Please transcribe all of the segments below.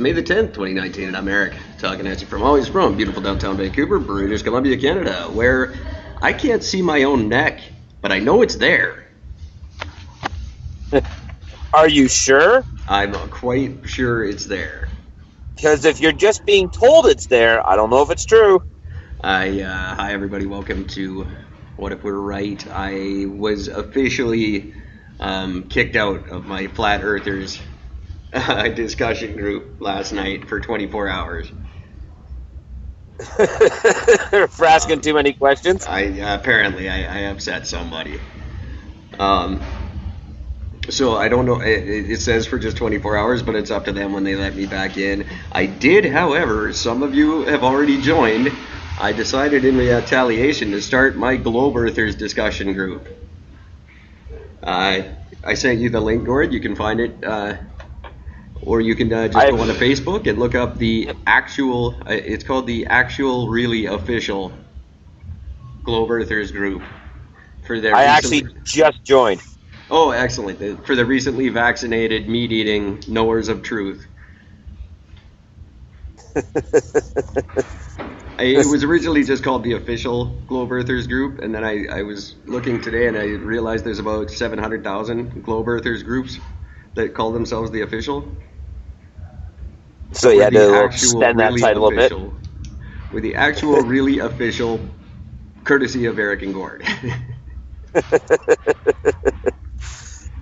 It's May the 10th, 2019, and I'm Eric, talking at you from always from beautiful downtown Vancouver, British Columbia, Canada, where I can't see my own neck, but I know it's there. Are you sure? I'm quite sure it's there. Because if you're just being told it's there, I don't know if it's true. I, uh, hi everybody, welcome to What If We're Right. I was officially um, kicked out of my Flat Earthers uh, discussion group last night for 24 hours. For asking too many questions. I apparently I, I upset somebody. Um, so I don't know. It, it says for just 24 hours, but it's up to them when they let me back in. I did, however, some of you have already joined. I decided in retaliation to start my Globe Earthers discussion group. I I sent you the link, Gord. You can find it, uh, or you can uh, just I- go onto Facebook and look up the actual. Uh, it's called the actual, really official Globe Earthers group for their. I recently- actually just joined. Oh, excellent! For the recently vaccinated, meat-eating knowers of truth. I, it was originally just called the official Globe Earthers group, and then I, I was looking today and I realized there's about 700,000 Globe Earthers groups that call themselves the official. So you We're had the to actual, extend that really title a bit. official- We're the actual, really official, courtesy of Eric and Gord.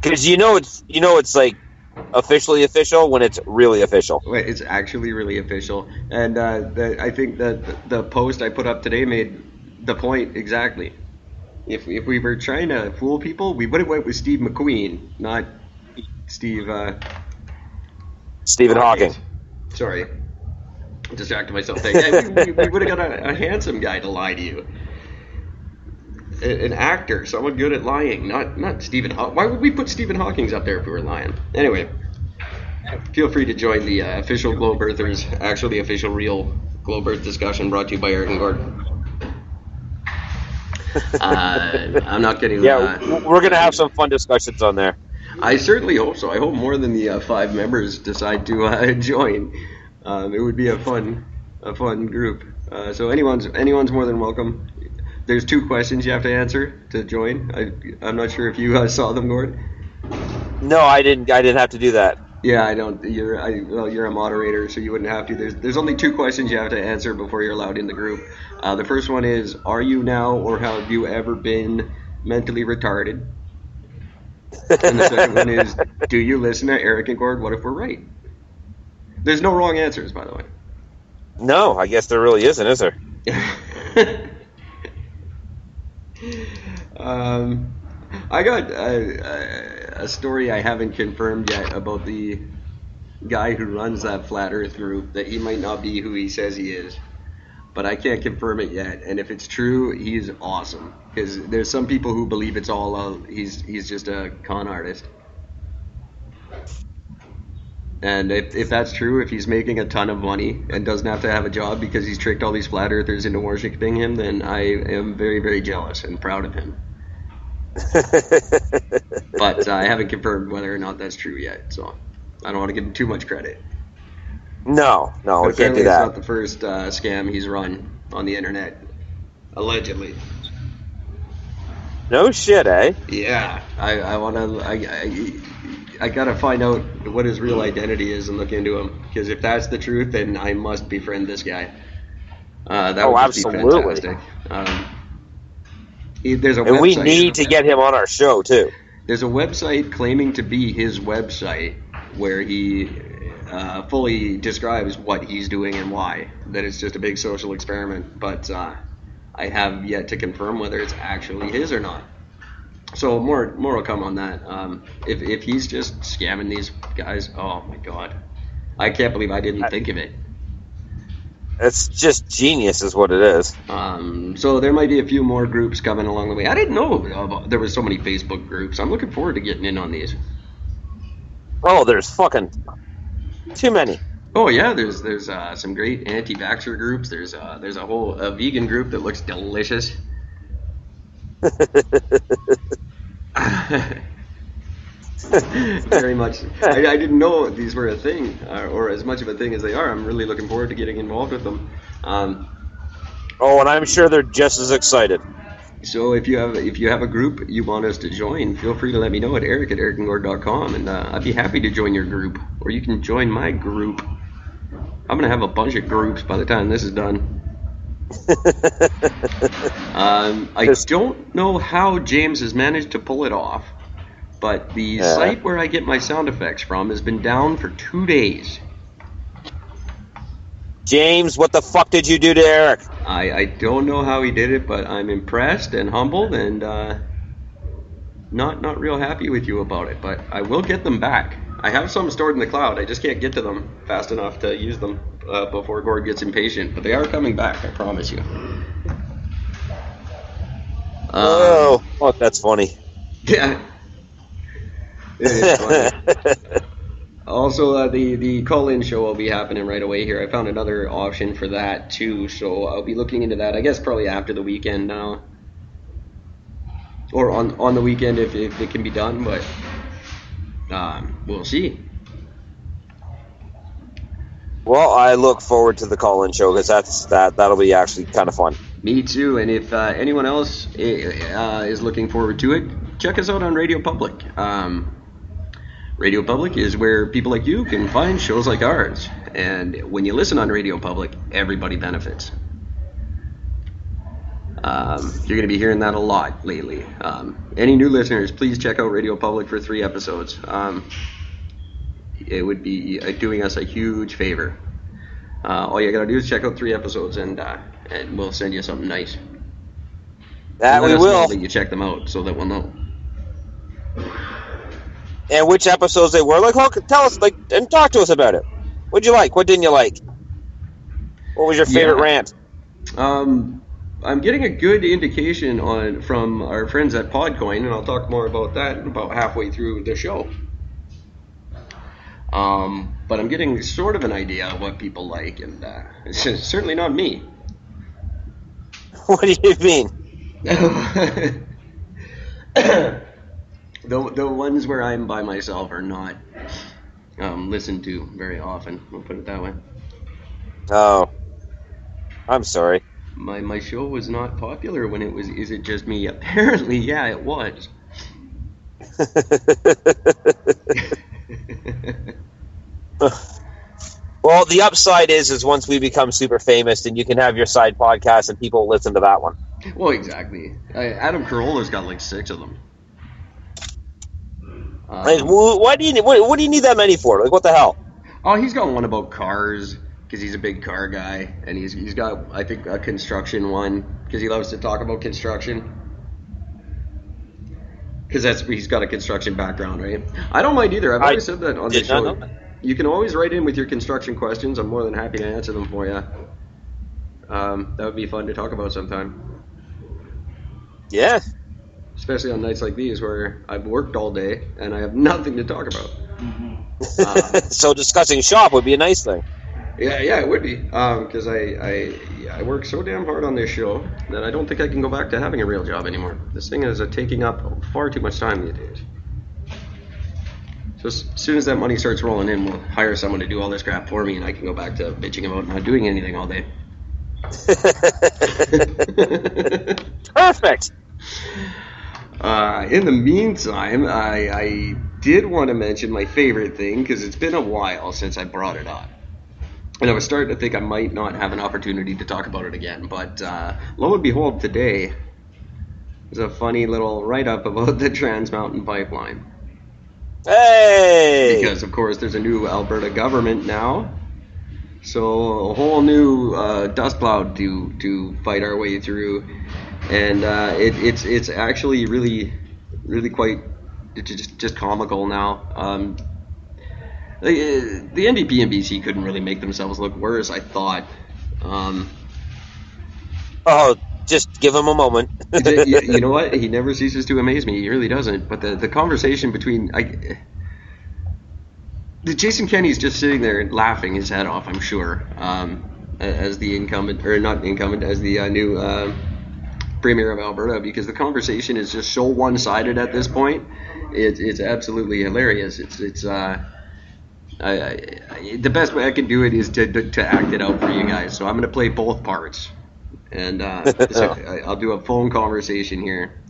Because you know it's you know it's like officially official when it's really official. It's actually really official, and uh, the, I think that the, the post I put up today made the point exactly. If, if we were trying to fool people, we would have went with Steve McQueen, not Steve. Uh, Stephen Hawking. Sorry, distracted myself. There. Yeah, we, we, would have got a, a handsome guy to lie to you. A- An actor, someone good at lying, not not Stephen Haw- Why would we put Stephen Hawking's up there if we were lying? Anyway, feel free to join the uh, official Globe Earthers, actually the official real Globe Earth discussion brought to you by Eric and Gordon. Uh, I'm not getting. Yeah, uh, we're gonna have some fun discussions on there. I certainly hope so. I hope more than the uh, five members decide to uh, join. Um, it would be a fun, a fun group. Uh, so anyone's anyone's more than welcome. There's two questions you have to answer to join. I, I'm not sure if you uh, saw them, Gord. No, I didn't. I didn't have to do that. Yeah, I don't. You're I, well, you're a moderator, so you wouldn't have to. There's there's only two questions you have to answer before you're allowed in the group. Uh, the first one is, are you now or have you ever been mentally retarded? And the second one is, do you listen to Eric and Gord? What if we're right? There's no wrong answers, by the way. No, I guess there really isn't, is there? um, I got a, a, a story I haven't confirmed yet about the guy who runs that flat Earth group. That he might not be who he says he is, but I can't confirm it yet. And if it's true, he's awesome because there's some people who believe it's all uh, he's he's just a con artist. And if, if that's true, if he's making a ton of money and doesn't have to have a job because he's tricked all these flat earthers into worshiping him, then I am very, very jealous and proud of him. But uh, I haven't confirmed whether or not that's true yet, so I don't want to give him too much credit. No, no, we can't do it's that. not the first uh, scam he's run on the internet, allegedly. No shit, eh? Yeah, I, I want to. I, I, I gotta find out what his real identity is and look into him. Because if that's the truth, then I must befriend this guy. Uh, that Oh, would absolutely. be fantastic. Um, he- there's a And we need to get him on our show too. There's a website claiming to be his website where he uh, fully describes what he's doing and why. That it's just a big social experiment, but uh, I have yet to confirm whether it's actually his or not. So more more will come on that. Um, if if he's just scamming these guys, oh my god, I can't believe I didn't think of it. It's just genius, is what it is. Um, so there might be a few more groups coming along the way. I didn't know about, there was so many Facebook groups. I'm looking forward to getting in on these. Oh, there's fucking too many. Oh yeah, there's there's uh, some great anti-vaxxer groups. There's uh, there's a whole a vegan group that looks delicious. Very much. I, I, didn't know these were a thing, uh, or as much of a thing as they are. I'm really looking forward to getting involved with them. Um, oh, and I'm sure they're just as excited. So if you have if you have a group you want us to join, feel free to let me know at eric at ericandgord.com, and uh, I'd be happy to join your group, or you can join my group. I'm gonna have a bunch of groups by the time this is done. um, I don't know how James has managed to pull it off, but the yeah. site where I get my sound effects from has been down for two days. James, what the fuck did you do to Eric? I, I don't know how he did it, but I'm impressed and humbled and uh, not not real happy with you about it. But I will get them back. I have some stored in the cloud. I just can't get to them fast enough to use them uh, before Gord gets impatient. But they are coming back. I promise you. oh, fuck, that's funny. Yeah. It is funny. Also, uh, the the call-in show will be happening right away here. I found another option for that too, so I'll be looking into that. I guess probably after the weekend now, or on on the weekend if, if it can be done. But um, we'll see. Well, I look forward to the call-in show because that's that that'll be actually kind of fun. Me too. And if uh, anyone else uh, is looking forward to it, check us out on Radio Public. Um, Radio Public is where people like you can find shows like ours. And when you listen on Radio Public, everybody benefits. Um, you're going to be hearing that a lot lately. Um, any new listeners, please check out Radio Public for three episodes. Um, it would be uh, doing us a huge favor. Uh, all you got to do is check out three episodes, and uh, and we'll send you something nice. That we will. That you check them out, so that we'll know and which episodes they were. Like, tell us, like, and talk to us about it. What'd you like? What didn't you like? What was your favorite yeah. rant? Um, I'm getting a good indication on from our friends at Podcorn, and I'll talk more about that about halfway through the show. Um, but I'm getting sort of an idea of what people like, and uh, it's certainly not me. What do you mean? the the ones where I'm by myself are not um, listened to very often. We'll put it that way. Oh, I'm sorry. My my show was not popular when it was. Is it just me? Apparently, yeah, it was. well, the upside is, is once we become super famous, then you can have your side podcast and people listen to that one. Well, exactly. I, Adam Carolla's got like six of them. Um, like, why do you need, what, what, do you need that many for? Like, what the hell? Oh, he's got one about cars because he's a big car guy, and he's he's got I think a construction one because he loves to talk about construction. Because that's he's got a construction background, right? I don't mind either. I've always said that on the show. You can always write in with your construction questions. I'm more than happy to answer them for you. Um, that would be fun to talk about sometime. Yeah, especially on nights like these where I've worked all day and I have nothing to talk about. Mm-hmm. Uh, so discussing shop would be a nice thing. Yeah, yeah, it would be because um, I I, I work so damn hard on this show that I don't think I can go back to having a real job anymore. This thing is uh, taking up far too much time these days. So as soon as that money starts rolling in, we'll hire someone to do all this crap for me, and I can go back to bitching about not doing anything all day. Perfect. Uh, in the meantime, I, I did want to mention my favorite thing because it's been a while since I brought it up. And I was starting to think I might not have an opportunity to talk about it again. But uh, lo and behold, today was a funny little write up about the Trans Mountain Pipeline. Hey! Because, of course, there's a new Alberta government now. So a whole new uh, dust cloud to, to fight our way through and uh, it, it's it's actually really really quite just just comical now. Um, the, the NDP and BC couldn't really make themselves look worse. I thought. Um, oh, just give him a moment. you, you, know what? He never ceases to amaze me. He really doesn't. But the the conversation between I. The Jason Kenney's just sitting there laughing his head off. I'm sure, um, as the incumbent or not incumbent, as the uh, new uh, premier of Alberta because the conversation is just so one-sided at this point. It, it's absolutely hilarious. It's it's uh, I, I, the best way I can do it is to, to, to act it out for you guys. So I'm going to play both parts, and uh, so I- I'll do a phone conversation here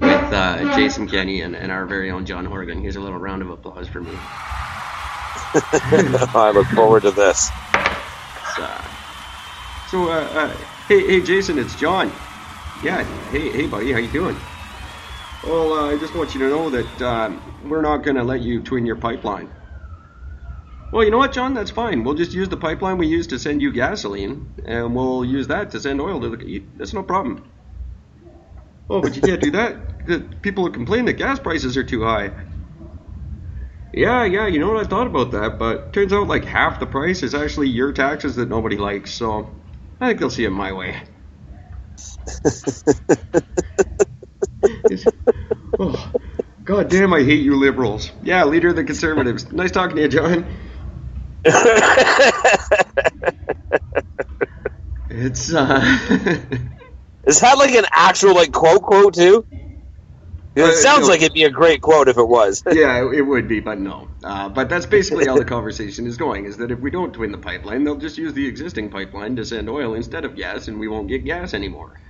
with uh, Jason Kenney and, and our very own John Horgan. Here's a little round of applause for me. I look forward to this. Uh, so, uh, uh, hey, hey, Jason, it's John. Yeah, hey, hey, buddy, how you doing? Well, uh, I just want you to know that um, we're not going to let you twin your pipeline. Well, you know what, John? That's fine. We'll just use the pipeline we use to send you gasoline, and we'll use that to send oil to the. That's no problem. Oh, but you can't do that. People will complain that gas prices are too high. Yeah, yeah, you know what? I thought about that, but turns out like half the price is actually your taxes that nobody likes, so I think they'll see it my way. oh, God damn, I hate you liberals. Yeah, leader of the conservatives. Nice talking to you, John. It's, uh. Is that like an actual like quote quote too? It sounds like it'd be a great quote if it was. yeah, it would be, but no. Uh, but that's basically how the conversation is going: is that if we don't twin the pipeline, they'll just use the existing pipeline to send oil instead of gas, and we won't get gas anymore.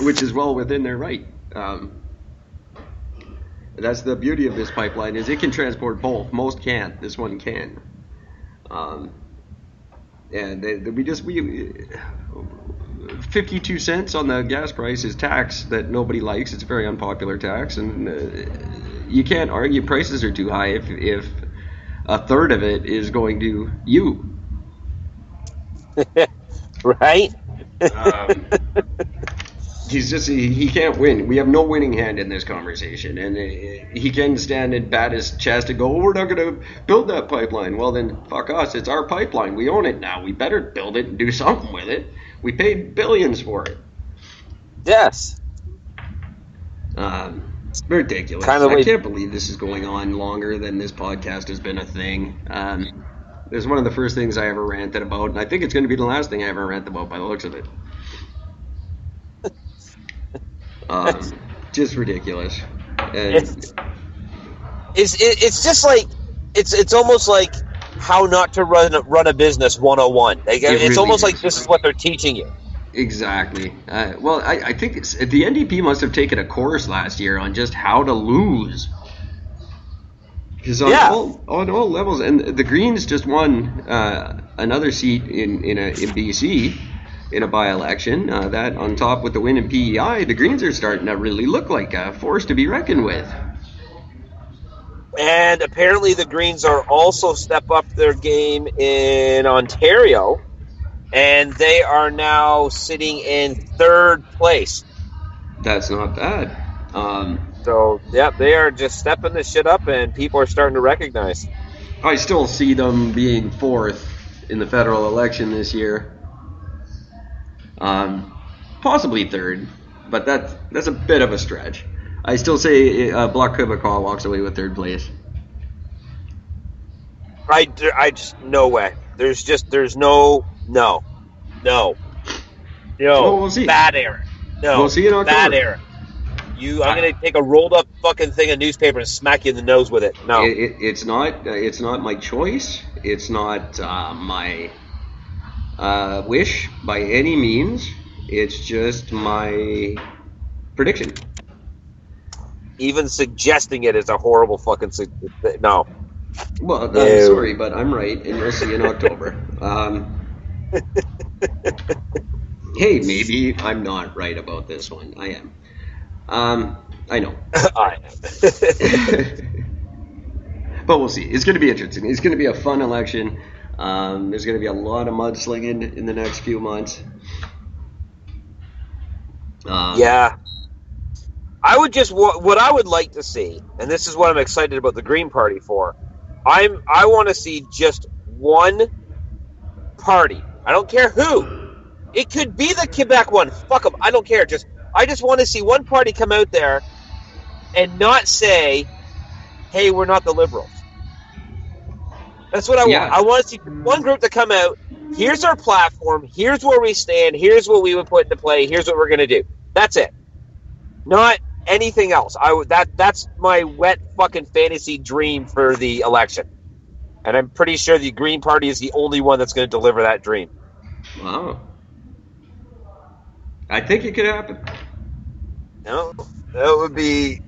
Which is well within their right. Um, that's the beauty of this pipeline is it can transport both. Most can't. This one can. Um, and they, they- we just we. 52 cents on the gas price is tax that nobody likes. It's a very unpopular tax, and uh, you can't argue prices are too high if, if a third of it is going to you. right? Um, he's just he, he can't win. We have no winning hand in this conversation, and uh, he can stand and bat his chest and go, oh, "We're not going to build that pipeline." Well, then fuck us. It's our pipeline. We own it now. We better build it and do something with it. We paid billions for it. yes. Um, it's ridiculous. Kinda I like- can't believe this is going on longer than this podcast has been a thing. Um, it was one of the first things I ever ranted about, and I think it's going to be the last thing I ever rant about by the looks of it. Um, just ridiculous. And It's it's it's just like it's it's almost like how not to run a- run a business 101. Like, It it's really almost like this is what they're teaching you. exactly. Uh, well, I, I think it's, the NDP must have taken a course last year on just how to lose. Because on, Yeah. all, on all levels, and the Greens just won uh, another seat in in, a, in BC in a by-election. Uh, that on top with the win in PEI, the Greens are starting to really look like a force to be reckoned with. And apparently the Greens are also step up their game in Ontario, and they are now sitting in third place. That's not bad. Um, So, yep, they are just stepping this shit up, and people are starting to recognize. I still see them being fourth in the federal election this year. Um, possibly third, but that's that's a bit of a stretch. I still say uh, Bloc Québécois walks away with third place. I, I just no way. There's just there's no no no no Well, we'll see. bad error. No, We'll see in bad October. Eric. You, I'm gonna take a rolled up fucking thing of newspaper and smack you in the nose with it. No, It, it, it's not uh, it's not my choice. It's not uh, my uh, wish by any means. It's just my prediction. Even suggesting it is a horrible fucking. Su- no, Well, I'm No. sorry, but I'm right, and you'll see in October. Um, hey, maybe I'm not right about this one. I am. Um, I know. I am. but we'll see. It's going to be interesting. It's going to be a fun election. Um, there's going to be a lot of mudslinging in the next few months. Um, yeah. I would just what I would like to see, and this is what I'm excited about the Green Party for. I'm I want to see just one party. I don't care who. It could be the Quebec one. Fuck them. I don't care. Just I just want to see one party come out there and not say, "Hey, we're not the Liberals." That's what I Yeah. want. I want to see one group to come out here's our platform, here's where we stand, here's what we would put into play, here's what we're going to do. That's it. Not anything else. I would that that's my wet fucking fantasy dream for the election. And I'm pretty sure the Green Party is the only one that's going to deliver that dream. Wow. I think it could happen. No, that would be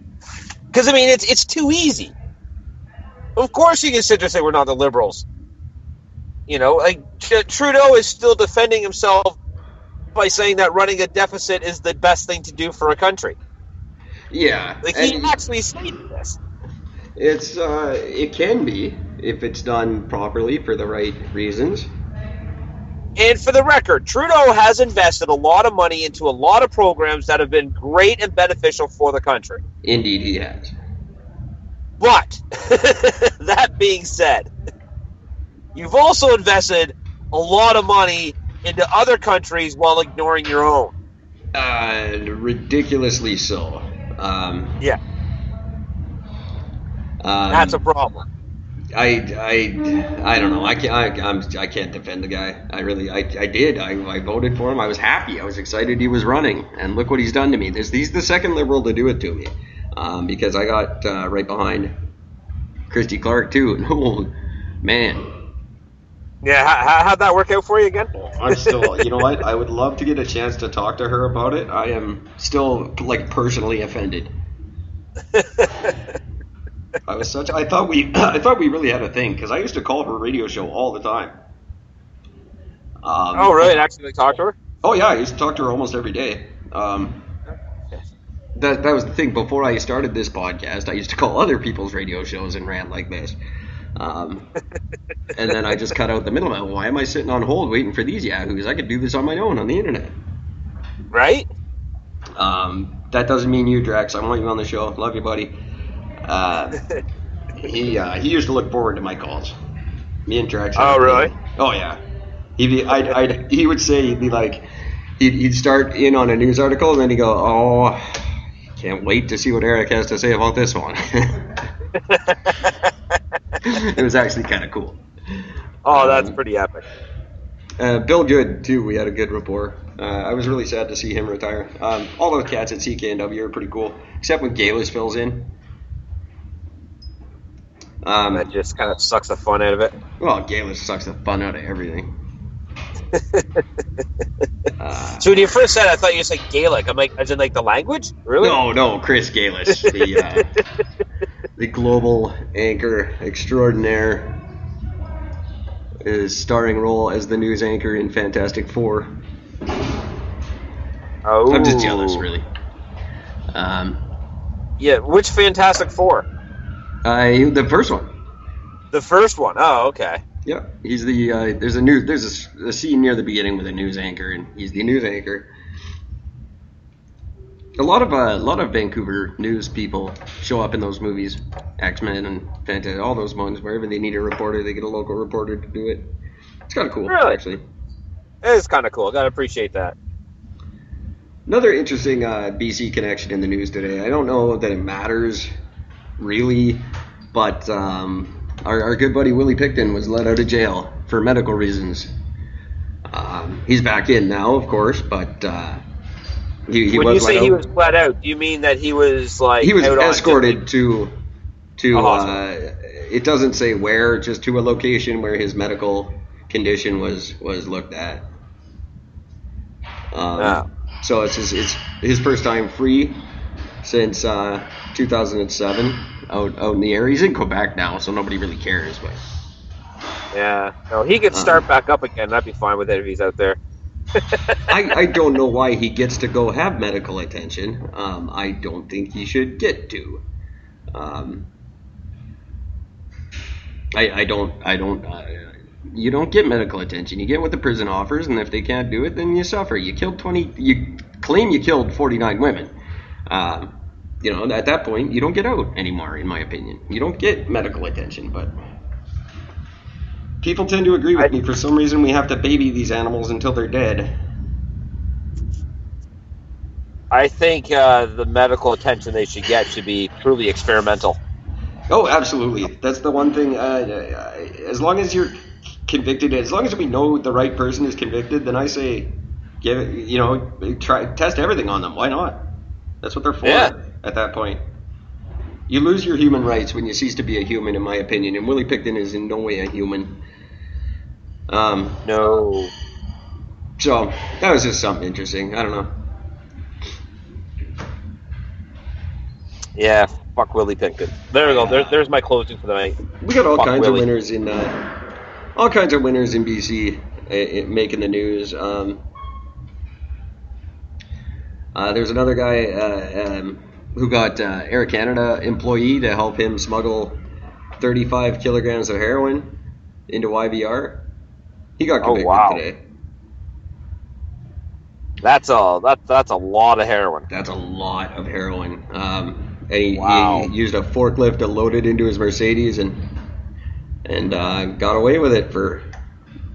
because I mean it's it's too easy. Of course, you can sit there and say we're not the liberals. You know, like Trudeau is still defending himself by saying that running a deficit is the best thing to do for a country. Yeah, like he actually stated this. It's uh, it can be if it's done properly for the right reasons. And for the record, Trudeau has invested a lot of money into a lot of programs that have been great and beneficial for the country. Indeed, he has. But that being said, you've also invested a lot of money into other countries while ignoring your own. Uh, ridiculously so. Um, yeah. Um, That's a problem. I, I, I don't know. I can't. I, I'm. I can't defend the guy. I really. I, I did. I, I voted for him. I was happy. I was excited he was running. And look what he's done to me. This, he's the second liberal to do it to me, um, because I got uh, right behind Christy Clark too. And oh, man. Yeah. How, how'd that work out for you again? I'm still. You know what? I would love to get a chance to talk to her about it. I am still like personally offended. I was such. I thought we. I thought we really had a thing because I used to call her radio show all the time. Um, oh, really? And actually talk to her? Oh yeah, I used to talk to her almost every day. Um, that that was the thing. Before I started this podcast, I used to call other people's radio shows and rant like this. Um, and then I just cut out the middleman. Why am I sitting on hold waiting for these yahoos? I could do this on my own on the internet. Right. Um, that doesn't mean you, Drex. I want you on the show. Love you, buddy. Uh, he uh, he used to look forward to my calls. Me and Drex. Oh really? Oh yeah. He'd be, I'd, I'd, he would say he'd be like, he'd, he'd start in on a news article and then he'd go, oh, can't wait to see what Eric has to say about this one. it was actually kind of cool. Oh, that's um, pretty epic. Uh, Bill Good too. We had a good rapport. Uh, I was really sad to see him retire. Um, all those cats at CKNW are pretty cool, except when Gailus fills in. Um, that just kind of sucks the fun out of it. Well, Gaelic sucks the fun out of everything. Uh, so when you first said, it, I thought you said Gaelic. I'm like, as in like the language, really? No, no, Chris Gailus, the uh, the global anchor extraordinaire, is starring role as the news anchor in Fantastic Four. Oh, I'm just jealous, really. Um, yeah, which Fantastic Four? Uh, the first one. The first one. Oh, okay. Yeah, he's the. Uh, there's a news. There's a, a, scene near the beginning with a news anchor, and he's the news anchor. A lot of uh, a lot of Vancouver news people show up in those movies, X Men and Fantastic, all those ones. Wherever they need a reporter, they get a local reporter to do it. It's kind of cool, really? actually. It is kind of cool. I gotta appreciate that. Another interesting uh, BC connection in the news today. I don't know that it matters really. But um, our, our, good buddy Willie Pickton was let out of jail for medical reasons. Um, he's back in now, of course, but uh, he, he when you say he was let out, do you mean that he was like he was escorted to to? Uh, it doesn't say where, just to a location where his medical condition was was looked at. Um, oh. So it's his, it's his first time free since uh, 2007 out out in the air. He's in Quebec now, so nobody really cares. But yeah, no, he could start um, back up again. I'd be fine with it if he's out there. I, I don't know why he gets to go have medical attention. Um, I don't think he should get to. Um, I, I don't I don't uh, you don't get medical attention. You get what the prison offers, and if they can't do it, then you suffer. You killed twenty. You claim you killed forty nine women. Um, you know, at that point, you don't get out anymore, in my opinion. You don't get medical attention, but people tend to agree with I, me. For some reason, we have to baby these animals until they're dead. I think uh, the medical attention they should get should be truly experimental. Oh, absolutely. That's the one thing. Uh, as long as you're convicted. As long as we know the right person is convicted, then I say, give it. You know, try test everything on them. Why not? That's what they're for. Yeah. At that point, you lose your human rights when you cease to be a human, in my opinion. And Willie Pickton is in no way a human. Um, No. so that was just something interesting. I don't know. Yeah, fuck Willie Pickett. There we go. There, there's my closing for the night. We got all Fuck kinds Willie. of winners in uh, all kinds of winners in BC uh, uh, making the news. Um, uh, there's another guy uh, um, who got uh, Air Canada employee to help him smuggle 35 kilograms of heroin into YVR. He got convicted Oh, wow. today. That's a that, that's a lot of heroin. That's a lot of heroin. Um, and he, Wow. he used a forklift to load it into his Mercedes and and uh, got away with it for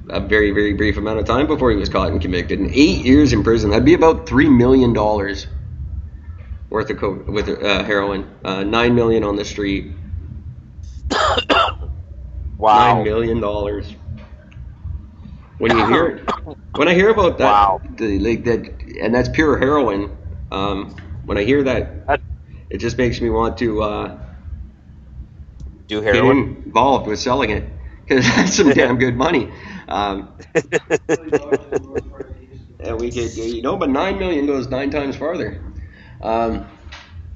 a very very brief amount of time before he was caught and convicted. And eight years in prison. That'd be about three million dollars worth of co- with uh, heroin. Uh, Nine million on the street. Wow. Nine million dollars. When you hear, when I hear about that, Wow. the, like that, and that's pure heroin. Um, when I hear that, That- it just makes me want to uh, Do get heroin. involved with selling it because that's some damn good money. Um, and we could, you know, but nine million goes nine times farther. Um,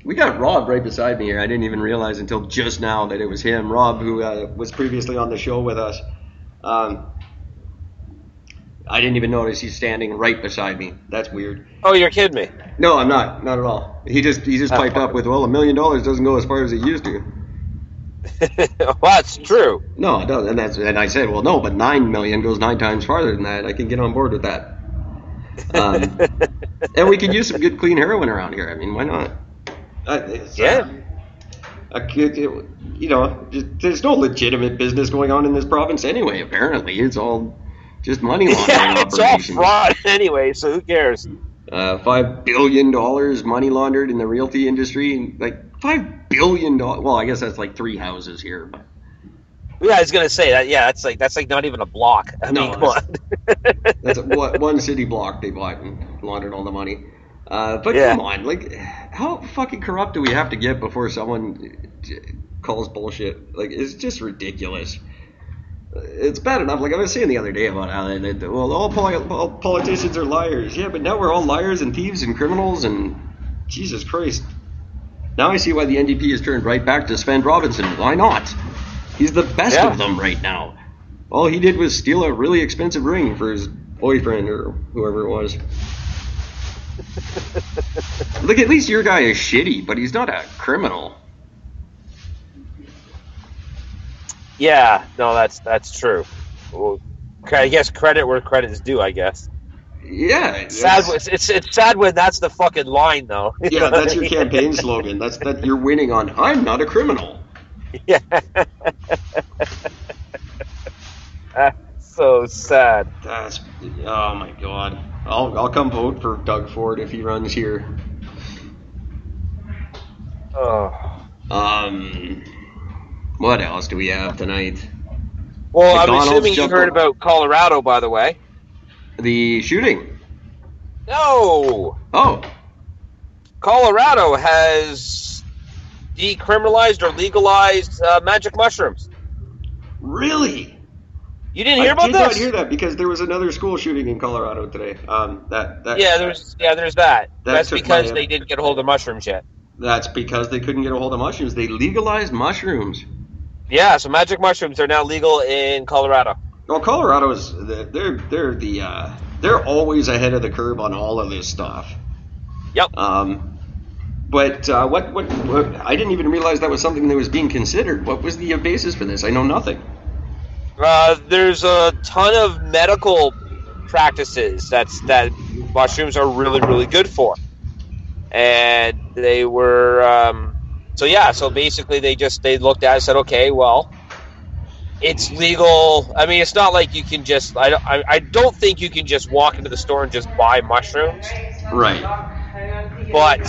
we got Rob right beside me here. I didn't even realize until just now that it was him, Rob, who uh, was previously on the show with us. Um, I didn't even notice he's standing right beside me. That's weird. oh, you're kidding me. No, I'm not. Not at all. He just he just piped up with, well, a million dollars doesn't go as far as it used to. well, that's true. No, it doesn't. And that's and I said, well, no, but nine million goes nine times farther than that. I can get on board with that. Um, and we could use some good clean heroin around here. I mean, why not? Uh, Yeah. uh, a kid, you know, there's no legitimate business going on in this province anyway. Apparently, it's all just money laundering yeah, it's all fraud anyway. So who cares? Uh, five billion dollars money laundered in the realty industry. Like five billion dollars. Well, I guess that's like three houses here. But Yeah, I was gonna say that. Yeah, that's like that's like not even a block. I No, mean, come on. That's a, one city block they bought and laundered all the money. Uh, but Yeah. come on, like, how fucking corrupt do we have to get before someone calls bullshit? Like, it's just ridiculous. It's bad enough. Like I was saying the other day about how they, they- well, all, poli- all politicians are liars. Yeah, but now we're all liars and thieves and criminals and Jesus Christ. Now I see why the NDP has turned right back to Svend Robinson. Why not? He's the best Yeah. of them right now. All he did was steal a really expensive ring for his boyfriend or whoever it was. Look, at least your guy is shitty, but he's not a criminal. yeah, no, that's that's true. Well, I guess credit where credit is due. I guess. Yeah, it's- Sad. It's, it's it's sad when that's the fucking line, though. Yeah, that's your campaign slogan. That's that you're winning on. I'm not a criminal. Yeah. so sad. That's oh my god. I'll I'll come vote for Doug Ford if he runs here. Oh. Um, what else do we have tonight? Well, I'm assuming you heard on- about Colorado, by the way. The shooting. No, Oh, Colorado has decriminalized or legalized uh, magic mushrooms. really? You didn't hear I about did this? not hear that because there was another school shooting in Colorado today. Um, that that Yeah, there's yeah, there's that. That That's because they didn't get a hold of mushrooms yet. That's because they couldn't get a hold of mushrooms. They legalized mushrooms. Yeah, so magic mushrooms are now legal in Colorado. Well, Colorado's they're they're the uh, they're always ahead of the curve on all of this stuff. Yep. Um, but uh, what, what what I didn't even realize that was something that was being considered. What was the basis for this? I know nothing. Uh, there's a ton of medical practices that's that mushrooms are really really good for, and they were um, so yeah. So basically, they just they looked at it and said, okay, well, it's legal. I mean, it's not like you can just. I don't. I, I don't think you can just walk into the store and just buy mushrooms, Right. but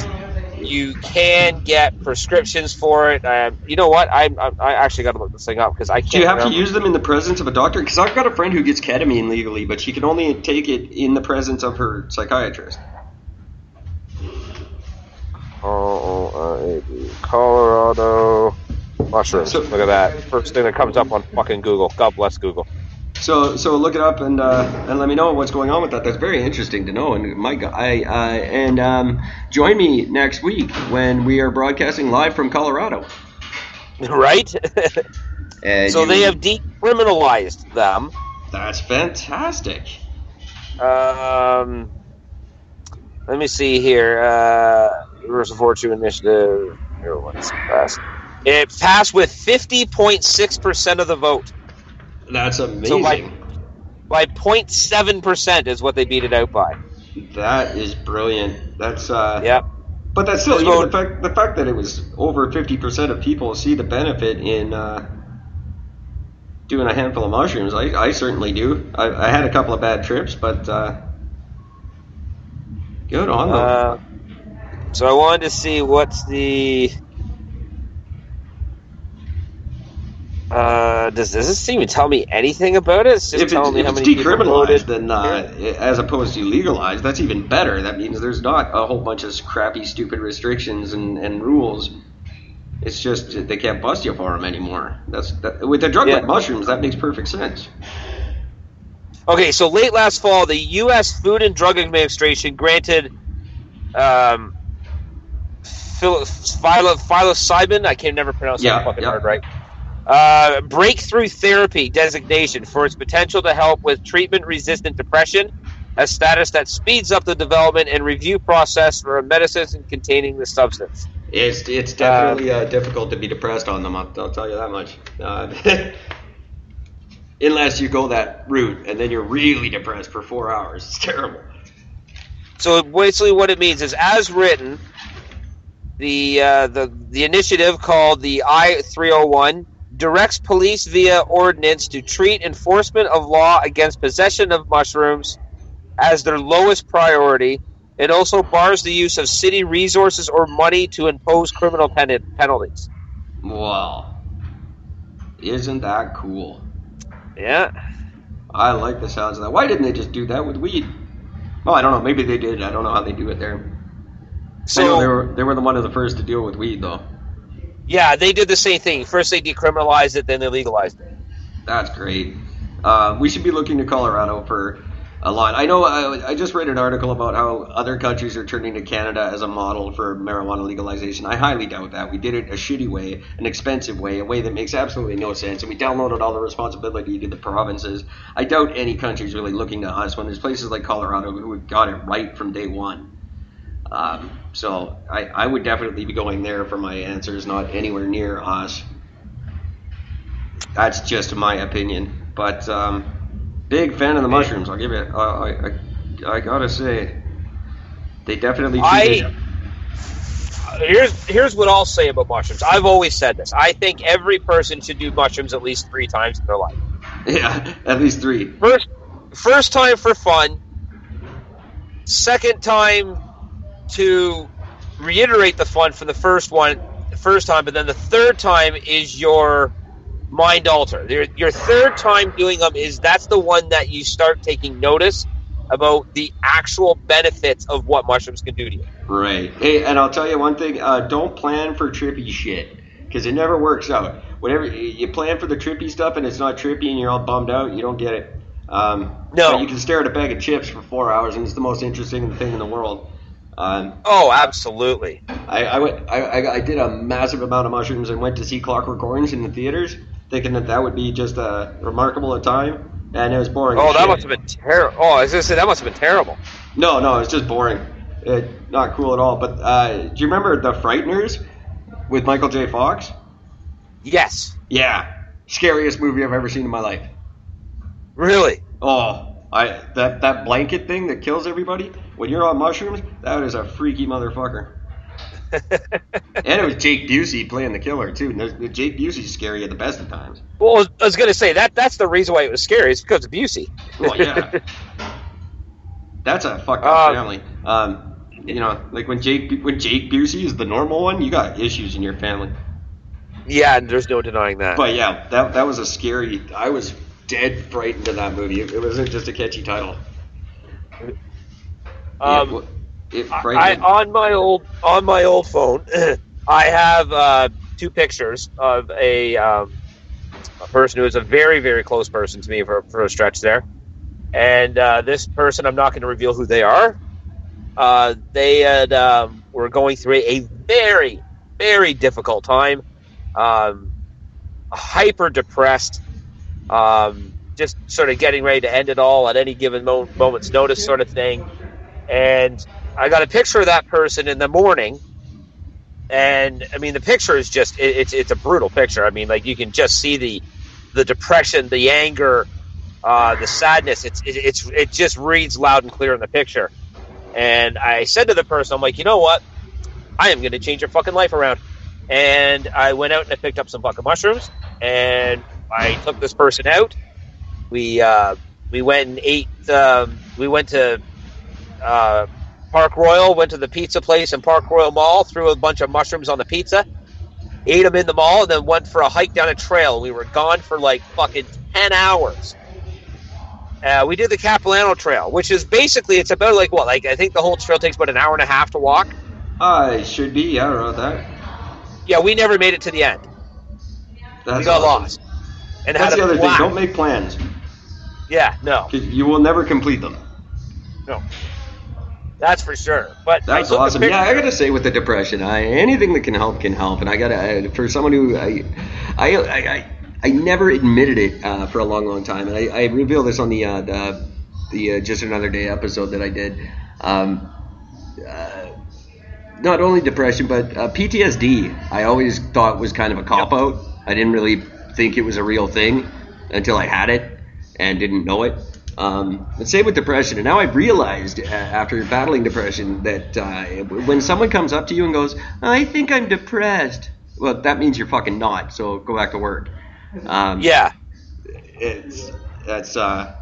You can get prescriptions for it. Um, you know what? I, I, I actually got to look this thing up because I can't. Do you have to use them in the presence of a doctor? Because I've got a friend who gets ketamine legally, but she can only take it in the presence of her psychiatrist. Colorado mushrooms. So- Look at that. First thing that comes up on fucking Google. God bless Google. So, so look it up and uh, and let me know what's going on with that. That's very interesting to know. And my God, I uh, and um, join me next week when we are broadcasting live from Colorado. right? So you- they have decriminalized them. That's fantastic. Um, let me see here. Uh, Universal Fortune Initiative. Here, what's passed? It passed with 50.6% of the vote. That's amazing. So by, by 0.7% is what they beat it out by. that is brilliant. That's uh, Yep. But that's still even the fact the fact that it was over fifty percent of people see the benefit in uh, doing a handful of mushrooms. I, I certainly do. I, I had a couple of bad trips, but uh, good on them. Uh, so I wanted to see what's the. Uh, does, does this even tell me anything about it? It's just if telling it's, me if how it's many decriminalized, then uh, as opposed to legalized, that's even better. That means there's not a whole bunch of crappy, stupid restrictions and, and rules. It's just they can't bust you for them anymore. That's that, with a drug Yeah. like mushrooms, that makes perfect sense. Okay, so late last fall, the U.S. Food and Drug Administration granted um, psilocybin. I can never pronounce Yeah, that fucking yeah. word right. Uh, breakthrough therapy designation for its potential to help with treatment-resistant depression, a status that speeds up the development and review process for a medicine containing the substance. It's it's definitely uh, difficult to be depressed on them. I'll, I'll tell you that much. Uh, unless you go that route, and then you're really depressed for four hours. It's terrible. So basically, what it means is, as written, the uh, the the initiative called the I three hundred one directs police via ordinance to treat enforcement of law against possession of mushrooms as their lowest priority. It also bars the use of city resources or money to impose criminal pen- penalties. Wow, isn't that cool? Yeah. I like the sounds of that. Why didn't they just do that with weed? Well, I don't know. Maybe they did. I don't know how they do it there. Know they were they were the one of the first to deal with weed, though. Yeah, they did the same thing. First they decriminalized it, then they legalized it. That's great. Uh, we should be looking to Colorado for a lot. I know. I, I just read an article about how other countries are turning to Canada as a model for marijuana legalization. I highly doubt that. We did it a shitty way, an expensive way, a way that makes absolutely no sense, and we downloaded all the responsibility to the provinces. I doubt any country's really looking to us when there's places like Colorado who got it right from day one. Um, so I, I would definitely be going there for my answers, not anywhere near us. That's just my opinion. But um, big fan of the mushrooms. I'll give it. Uh, I, I I gotta say, they definitely. I here's here's what I'll say about mushrooms. I've always said this. I think every person should do mushrooms at least three times in their life. yeah, at least three. First, first time for fun. Second time to reiterate the fun from the first one, the first time, but then the third time is your mind alter. Your, your third time doing them is that's the one that you start taking notice about the actual benefits of what mushrooms can do to you. Right. Hey, and I'll tell you one thing. Uh, don't plan for trippy shit because it never works out. Whatever you plan for the trippy stuff and it's not trippy and you're all bummed out, you don't get it. Um, No. you can stare at a bag of chips for four hours and it's the most interesting thing in the world. Um, Oh, absolutely. I, I went. I, I, did a massive amount of mushrooms and went to see Clockwork Orange in the theaters, thinking that that would be just a remarkable a time, and it was boring. Oh, that shit. must have been terrible. Oh, I was gonna say that must have been terrible. No, no, it's just boring. It, not cool at all. But uh, do you remember The Frighteners with Michael J. Fox? Yes, Yeah, scariest movie I've ever seen in my life. really. Oh, I that that blanket thing that kills everybody when you're on mushrooms. That is a freaky motherfucker. and it was Jake Busey playing the killer too. And Jake Busey's scary at the best of times. Well, I was gonna say that that's the reason why it was scary. It's because of Busey. Well, yeah. That's a fucked up Uh, family. Um, you know, like when Jake when Jake Busey is the normal one, you got issues in your family. Yeah, and there's no denying that. But yeah, that that was a scary. I was dead frightened of that movie. It, it wasn't just a catchy title. Um, it, it I. I on my old on my old phone, I have uh, two pictures of a, um, a person who is a very very close person to me for for a stretch there, and uh, this person I'm not going to reveal who they are. Uh, they had um, were going through a very very difficult time, um, hyper depressed, um, just sort of getting ready to end it all at any given mo- moment's notice, sort of thing, and I got a picture of that person in the morning, and I mean the picture is just it, it's it's a brutal picture. I mean, like you can just see the the depression, the anger, uh, the sadness. It's it, it's it just reads loud and clear in the picture. And I said to the person, I'm like, you know what? I am going to change your fucking life around. And I went out and I picked up some fucking mushrooms, and I took this person out. We uh, we went and ate. Um, we went to uh, Park Royal, went to the pizza place in Park Royal Mall, threw a bunch of mushrooms on the pizza, ate them in the mall, and then went for a hike down a trail. We were gone for like fucking 10 hours. Uh, we did the Capilano Trail, which is basically, it's about like what? Like, I think the whole trail takes about an hour and a half to walk. I should be. Yeah, I wrote that. Yeah, we never made it to the end. That's we got awesome. lost. And That's the other thing. Don't make plans. Yeah, no. You will never complete them. no. That's for sure. But That's awesome. Yeah, I gotta say with the depression, I, anything that can help can help, and I gotta I, for someone who I I I, I, I never admitted it uh, for a long, long time, and I, I revealed this on the uh, the, the uh, just another day episode that I did. Um, uh, not only depression, but uh, PTSD. I always thought was kind of a cop out. I didn't really think it was a real thing until I had it and didn't know it. Um, and same with depression. And now I've realized uh, after battling depression that uh, when someone comes up to you and goes, "I think I'm depressed," well, that means you're fucking not. So go back to work. Um, Yeah, it's that's uh,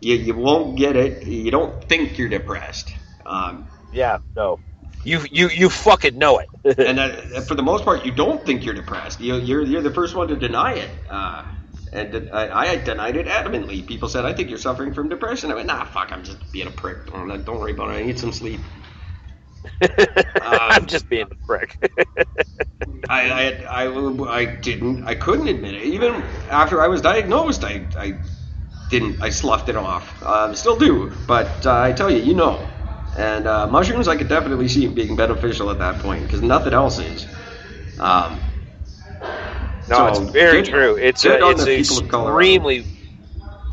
you you won't get it. You don't think you're depressed. Um, yeah, no. You you you fucking know it. and uh, for the most part, you don't think you're depressed. You, you're you're the first one to deny it. Uh, and I, I denied it adamantly. People said, "I think you're suffering from depression." I went, "Nah, fuck, I'm just being a prick. Don't, don't worry about it. I need some sleep." I'm just being a prick. I, I, I, I didn't. I couldn't admit it. Even after I was diagnosed, I, I didn't. I sloughed it off. Um, still do, but uh, I tell you, you know. And uh, mushrooms, I could definitely see being beneficial at that point because nothing else is. Um, No, So, it's very good- true. It's good uh, it's the people of extremely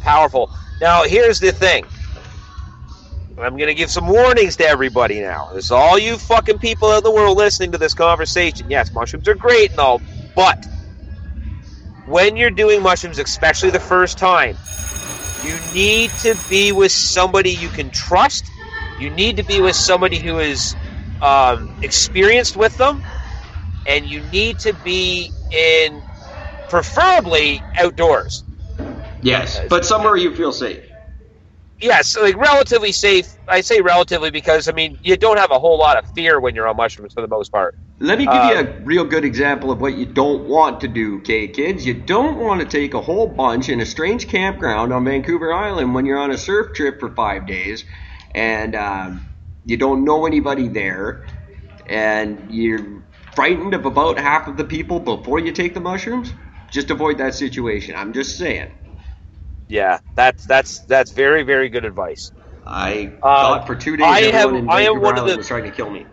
powerful. Now, here's the thing. I'm going to give some warnings to everybody now. This is all you fucking people in the world listening to this conversation. Yes, mushrooms are great and all, but when you're doing mushrooms, especially the first time, you need to be with somebody you can trust. You need to be with somebody who is um, experienced with them, and you need to be in, preferably outdoors. yes, but somewhere you feel safe. Yes, like relatively safe. I say relatively because I mean you don't have a whole lot of fear when you're on mushrooms for the most part. Let me give Uh, you a real good example of what you don't want to do, okay, kids? You don't want to take a whole bunch in a strange campground on Vancouver Island when you're on a surf trip for five days and um, you don't know anybody there and you're frightened of about half of the people before you take the mushrooms. Just avoid that situation. I'm just saying. Yeah, that's that's that's very very good advice. I Uh, thought for two days I everyone have- in I am one of the- was trying to kill me.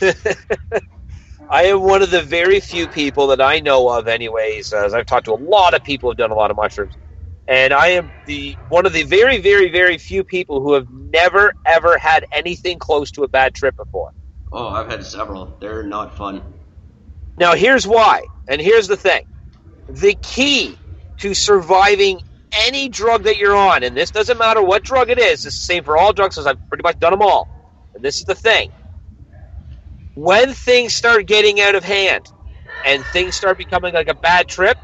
I am one of the very few people that I know of, anyways. As I've talked to a lot of people who've done a lot of mushrooms, and I am the one of the very very very few people who have never ever had anything close to a bad trip before. Oh, I've had several. They're not fun. Now, here's why, and here's the thing: the key to surviving any drug that you're on, and this doesn't matter what drug it is. It's the same for all drugs, because I've pretty much done them all. And this is the thing: when things start getting out of hand, and things start becoming like a bad trip,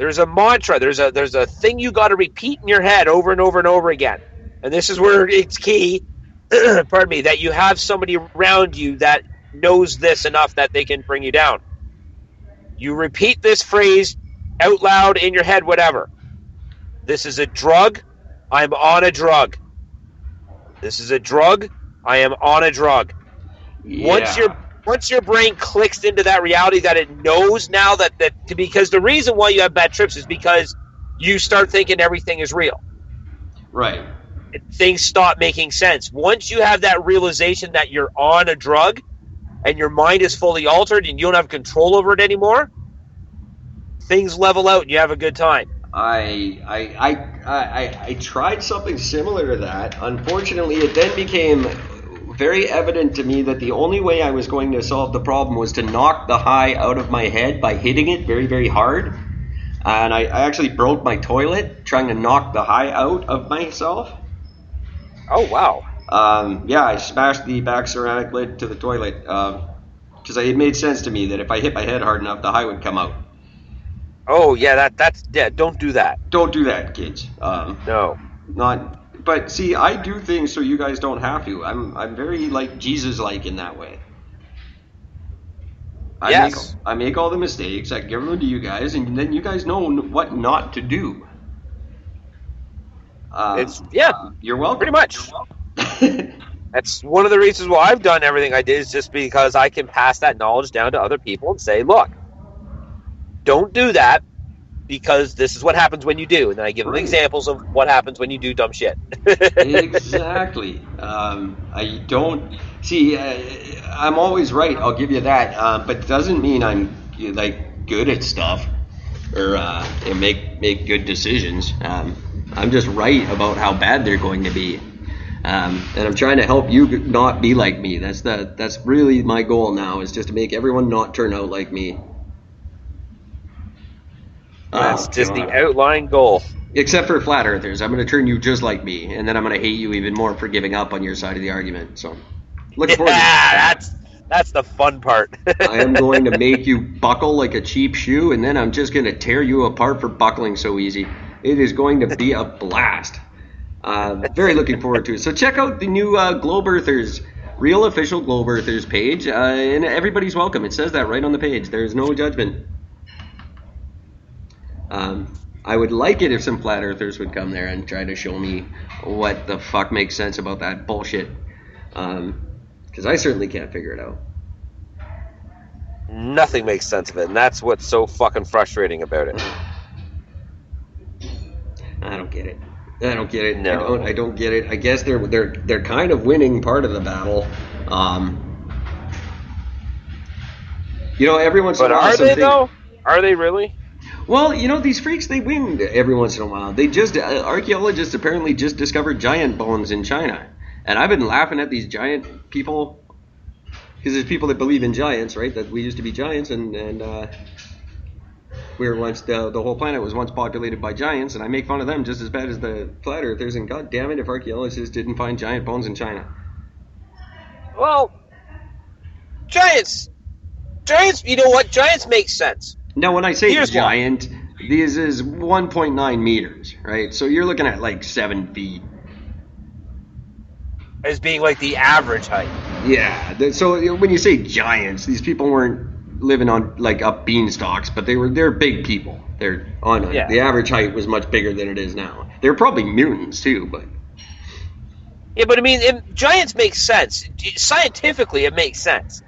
there's a mantra. There's a there's a thing you got to repeat in your head over and over and over again. And this is where it's key. pardon me, that you have somebody around you that knows this enough that they can bring you down. You repeat this phrase out loud in your head, whatever. This is a drug. I'm on a drug. This is a drug. I am on a drug. Once your once your brain clicks into that reality that it knows now that that because the reason why you have bad trips is because you start thinking everything is real. Right. Things stop making sense. Once you have that realization that you're on a drug and your mind is fully altered and you don't have control over it anymore, things level out and you have a good time. I I, I I I tried something similar to that. Unfortunately, it then became very evident to me that the only way I was going to solve the problem was to knock the high out of my head by hitting it very very hard. And I, I actually broke my toilet trying to knock the high out of myself. Oh wow! Um, yeah, I smashed the back ceramic lid to the toilet because uh, it made sense to me that if I hit my head hard enough, the high would come out. Oh yeah, that that's yeah. Don't do that. Don't do that, kids. Um, no. Not. But see, I do things so you guys don't have to. I'm I'm very like Jesus like in that way. I yes. Make, I make all the mistakes. I give them to you guys, and then you guys know what not to do. Uh, it's yeah. You're welcome. Pretty much. That's one of the reasons why I've done everything I did is just because I can pass that knowledge down to other people and say, look, don't do that because this is what happens when you do. And then I give them right. examples of what happens when you do dumb shit. exactly. Um, I don't see. Uh, I'm always right. I'll give you that. Uh, but it doesn't mean I'm like good at stuff or uh, make make good decisions. Um, I'm just right about how bad they're going to be. Um, and I'm trying to help you not be like me. That's the that's really my goal now is just to make everyone not turn out like me. That's oh, just God. the outlying goal. Except for flat earthers, I'm going to turn you just like me, and then I'm going to hate you even more for giving up on your side of the argument. So, look forward. Yeah, that's that's the fun part. I am going to make you buckle like a cheap shoe, and then I'm just going to tear you apart for buckling so easy. It is going to be a blast. Uh, very looking forward to it. So check out the new uh, Globe Earthers, real official Globe Earthers page, uh, and everybody's welcome. It says that right on the page. There's no judgment. Um, I would like it if some flat earthers would come there and try to show me what the fuck makes sense about that bullshit. Because um, I certainly can't figure it out. Nothing makes sense of it, and that's what's so fucking frustrating about it. I don't get it. I don't get it. No. I don't. I don't get it. I guess they're they're they're kind of winning part of the battle. Um, you know, every once but a while. But are they though? Are they really? Well, you know, these freaks they win every once in a while. They just uh, archaeologists apparently just discovered giant bones in China, and I've been laughing at these giant people because there's people that believe in giants, right? That we used to be giants, and and uh, we were once the the whole planet was once populated by giants, and I make fun of them just as bad as the flat earthers. And god damn it, if archaeologists didn't find giant bones in China. Well, giants, giants. You know what? Giants make sense. Now, when I say Here's giant, one. this is 1.9 meters, right? So you're looking at like seven feet. As being like the average height. Yeah. So when you say giants, these people weren't living on like up beanstalks, but they were they're big people. They're on yeah. the average height was much bigger than it is now. They're probably mutants too, but yeah, but I mean, it, giants make sense scientifically. It makes sense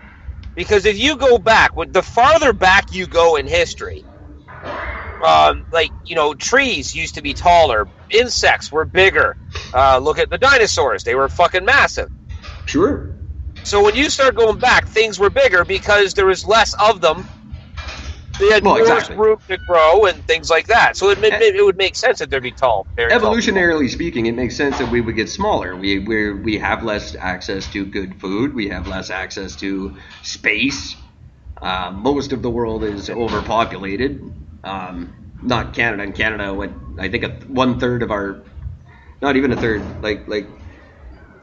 because if you go back, the farther back you go in history, um, like you know, trees used to be taller, insects were bigger. Uh, look at the dinosaurs; they were fucking massive. Sure. So when you start going back, things were bigger because there was less of them. They had well, more exactly. room to grow and things like that. So it, it, it would make sense that they'd be tall. Evolutionarily tall. speaking, it makes sense that we would get smaller. We we we have less access to good food. We have less access to space. Uh, most of the world is overpopulated. Um, not Canada. In Canada, what I think a, one third of our, not even a third, like like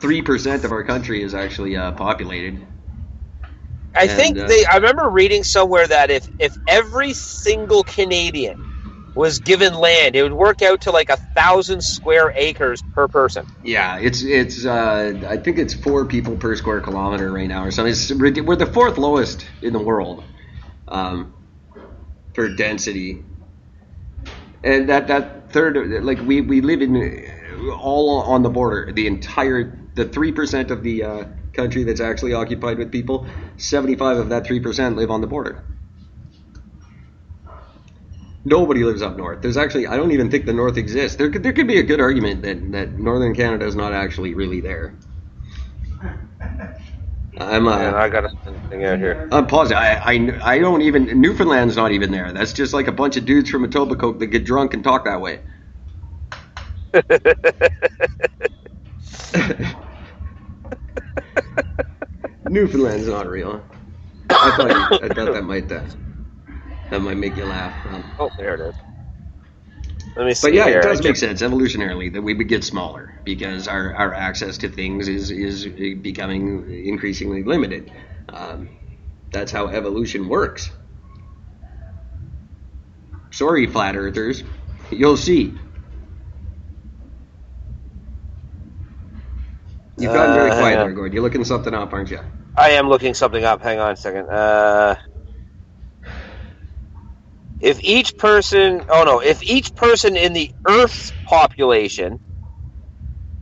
three percent of our country is actually uh, populated. I and, think uh, they. I remember reading somewhere that if if every single Canadian was given land, it would work out to like a thousand square acres per person. Yeah, it's it's. Uh, I think it's four people per square kilometer right now, or something. It's, we're the fourth lowest in the world um, for density, and that that third, like we we live in all on the border. The entire the three percent of the uh, country that's actually occupied with people, seventy five of that three percent live on the border. Nobody lives up north. There's actually, I don't even think the north exists. There could, there could be a good argument that, that northern Canada is not actually really there. I'm uh, And I got a thing out here. I'm positive. I, I, I don't even Newfoundland's not even there. That's just like a bunch of dudes from Etobicoke that get drunk and talk that way. Newfoundland's not real. I thought, you, I thought that might uh, that might make you laugh. Um, Oh, there it is. Let me see. but yeah, here. it does I make sense evolutionarily that we would get smaller because our, our access to things is is becoming increasingly limited. Um, that's how evolution works. Sorry, flat earthers. You'll see. You've gotten very Uh, quiet there, Gord. You're looking something up, aren't you? I am looking something up. Hang on a second. Uh, if each person, oh no, if each person in the Earth's population,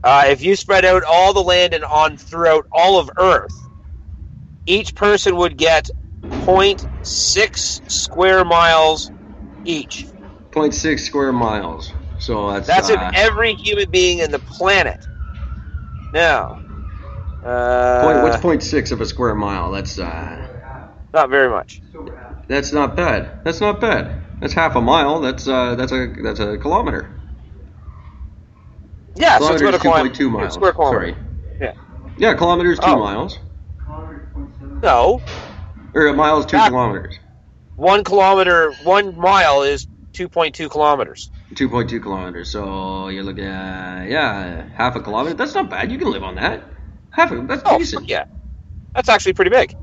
uh, if you spread out all the land and on throughout all of Earth, each person would get 0.6 square miles each. 0.6 square miles. So that's That's uh, in every human being in the planet. Now, uh, point, what's 0.6 of a square mile? That's uh, not very much. That's not bad. That's not bad. That's half a mile. That's uh, that's a that's a kilometer. Yeah, so it's about a kilometer. 2.2 miles. Square kilometer. Sorry. Yeah. Yeah, kilometer is two Oh. miles, No, or a mile is two Ah. kilometers. one kilometer, one mile is 2.2 kilometers. Two point two kilometers. So you're looking at yeah, half a kilometer. That's not bad. You can live on that. Half a that's Oh, decent. yeah. That's actually pretty big.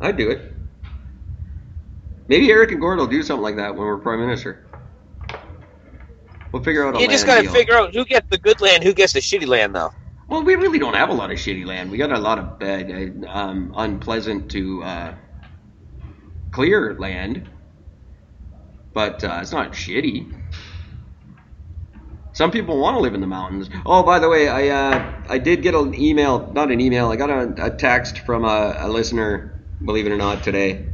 I'd do it. Maybe Eric and Gordon will do something like that when we're prime minister. We'll figure out a You just got to deal. figure out who gets the good land, who gets the shitty land, though. Well, we really don't have a lot of shitty land. We got a lot of bad, uh, um, unpleasant to uh, clear land, but uh, it's not shitty. Some people want to live in the mountains. Oh, by the way, I uh, I did get an email, not an email. I got a, a text from a, a listener, believe it or not, today,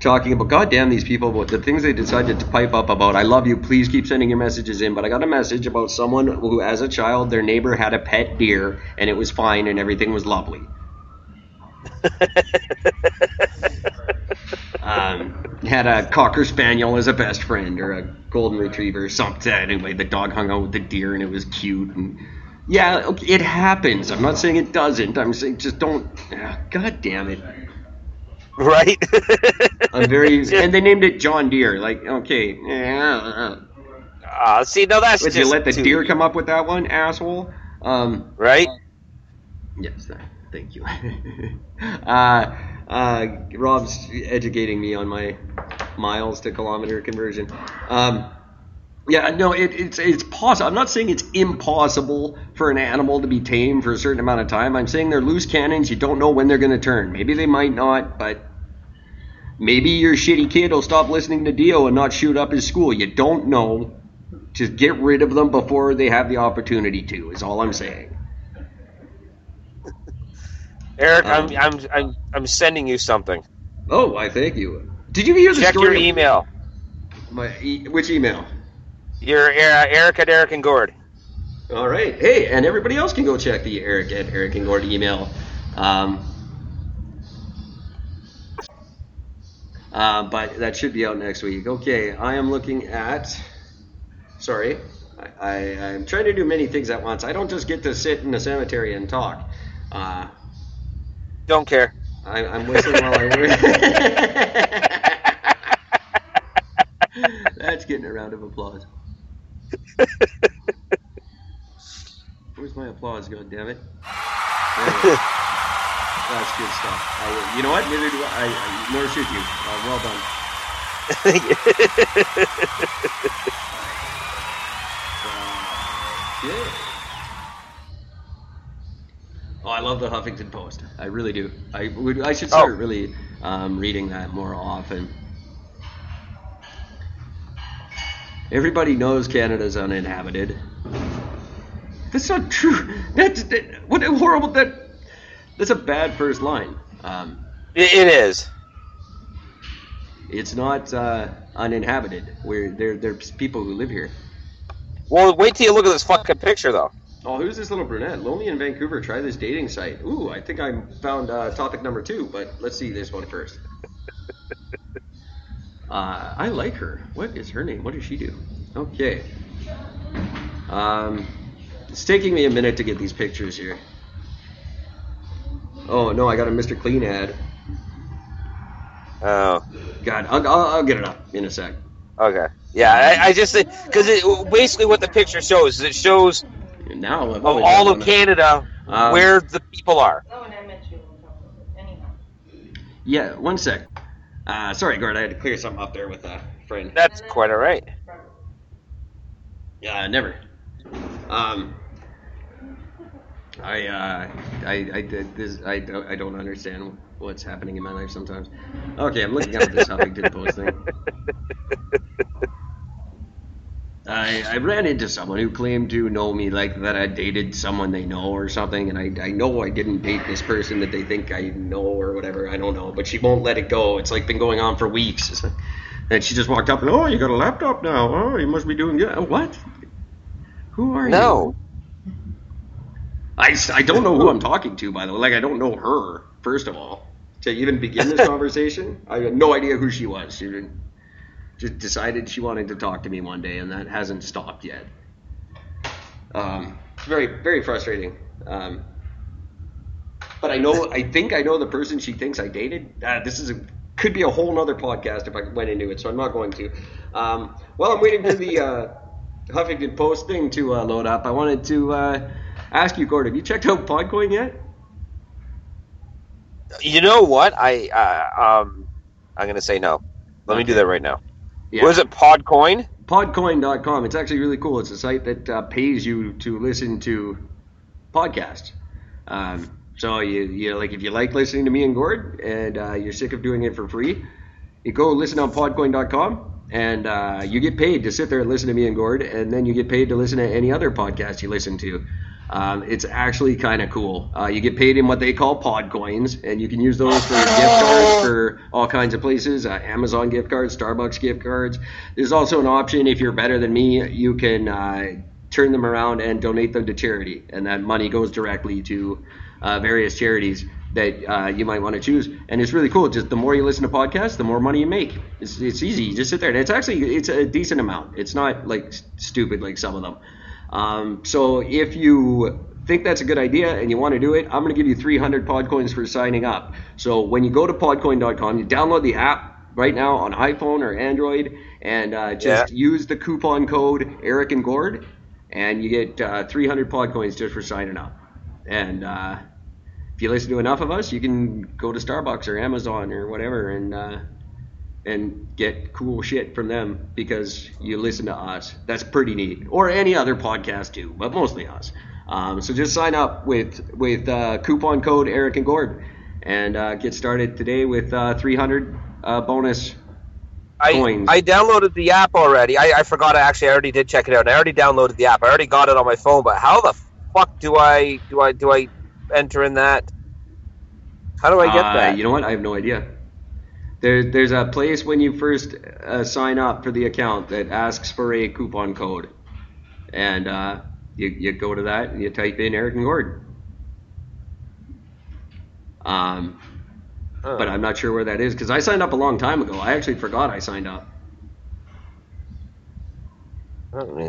talking about goddamn these people, about the things they decided to pipe up about. I love you. Please keep sending your messages in. But I got a message about someone who, as a child, their neighbor had a pet deer and it was fine and everything was lovely. um, had a cocker spaniel as a best friend or a golden retriever or something. Anyway, the dog hung out with the deer and it was cute. And yeah, okay, it happens. I'm not saying it doesn't. I'm saying just don't. ah, God damn it. Right? I'm very. and they named it John Deere. Like, okay. Yeah. uh, see, no, that's Would just you let the too- deer come up with that one, asshole? Um, Right? yes, th- thank you. uh, uh, Rob's educating me on my miles to kilometer conversion. Um, yeah, no, it, it's it's possible. I'm not saying it's impossible for an animal to be tamed for a certain amount of time. I'm saying they're loose cannons. You don't know when they're going to turn. Maybe they might not, but maybe your shitty kid will stop listening to Dio and not shoot up his school. You don't know. Just get rid of them before they have the opportunity to. Is all I'm saying. Eric, Um, I'm, I'm, I'm, I'm sending you something. Oh, I thank you. Did you hear the Check story? your email. My e- which email? Your uh, Eric at Eric and Gord. All right. Hey, and everybody else can go check the Eric at Eric and Gord email. Um, uh, but that should be out next week. Okay, I am looking at. Sorry, I, I, I'm trying to do many things at once. I don't just get to sit in the cemetery and talk. Uh, Don't care. I, I'm whistling while I work. That's getting a round of applause. Where's my applause? God damn it! There it is. That's good stuff. I, you know what? Neither do I. I nor should you. Uh, well done. Thank Yeah. Oh, I love the Huffington Post. I really do. I would. I should start Oh. really um, reading that more often. Everybody knows Canada's uninhabited. That's not true. That's that, what a horrible. That that's a bad first line. Um, It, it is. it's not uh, uninhabited. Where there there's people who live here. Well, wait till you look at this fucking picture, though. Oh, who's this little brunette? Lonely in Vancouver. Try this dating site. Ooh, I think I found uh, topic number two, but let's see this one first. Uh, I like her. What is her name? What does she do? Okay. Um, it's taking me a minute to get these pictures here. Oh no, I got a Mr. Clean ad. Oh, God, I'll, I'll, I'll get it up in a sec. okay. Yeah, I, I just think because basically what the picture shows is it shows Now I've of all of. Canada Um, where the people are. Oh, and I met you on top of it. Anyhow. Yeah, one sec. Uh, sorry, Gord, I had to clear something up there with a friend. That's quite all right. Yeah, never. Um, I, uh, I, I did this. I don't, I don't understand what's happening in my life sometimes. Okay, I'm looking at this Huffington Post thing. I, I ran into someone who claimed to know me, like that I dated someone they know or something, and I, I know I didn't date this person that they think I know or whatever. I don't know, but she won't let it go. It's like been going on for weeks. And she just walked up and, oh, you got a laptop now. Oh, you must be doing good. Oh, what? Who are you? No. I, I don't know who I'm talking to, by the way. Like, I don't know her, first of all. To even begin this conversation, I had no idea who she was. She didn't- just decided she wanted to talk to me one day, and that hasn't stopped yet. Um, very, very frustrating. Um, but I know, I think I know the person she thinks I dated. Uh, this is a, could be a whole nother podcast if I went into it, so I'm not going to. Um, while I'm waiting for the uh, Huffington Post thing to uh, load up, I wanted to uh, ask you, Gord, have you checked out Podcoin yet? You know what? I uh, um, I'm gonna say no. Let me do that right now. Yeah. Was it Podcoin? Podcoin.com. It's actually really cool. It's a site that uh, pays you to listen to podcasts. Um, so you, you like if you like listening to me and Gord, and uh, you're sick of doing it for free, you go listen on Podcoin.com, and uh, you get paid to sit there and listen to me and Gord, and then you get paid to listen to any other podcast you listen to. Um, it's actually kind of cool. Uh, you get paid in what they call pod coins, and you can use those for gift cards for all kinds of places uh, Amazon gift cards, Starbucks gift cards. There's also an option if you're better than me, you can uh, turn them around and donate them to charity, and that money goes directly to uh, various charities that uh, you might want to choose. And it's really cool. Just the more you listen to podcasts, the more money you make. It's, it's easy. You just sit there, and it's actually it's a decent amount. It's not like stupid like some of them. Um, so if you think that's a good idea and you want to do it, I'm going to give you 300 Podcoins for signing up. So when you go to podcoin.com, you download the app right now on iPhone or Android, and uh, just use the coupon code Eric and Gord, and you get uh, 300 Podcoins just for signing up. And uh, if you listen to enough of us, you can go to Starbucks or Amazon or whatever and uh, and get cool shit from them because you listen to us. That's pretty neat. Or any other podcast too, but mostly us. Um, so just sign up with with uh, coupon code Eric and Gord and uh, get started today with uh, 300 uh, bonus. I, Coins. I downloaded the app already. I, I forgot. I actually I already did check it out. I already downloaded the app. I already got it on my phone. But how the fuck do I do I do I enter in that? How do I get Uh, that? You know what? I have no idea. There, there's a place when you first uh, sign up for the account that asks for a coupon code, and uh, you, you go to that and you type in Eric and Gord. Um, Huh. but I'm not sure where that is because I signed up a long time ago. I actually forgot I signed up.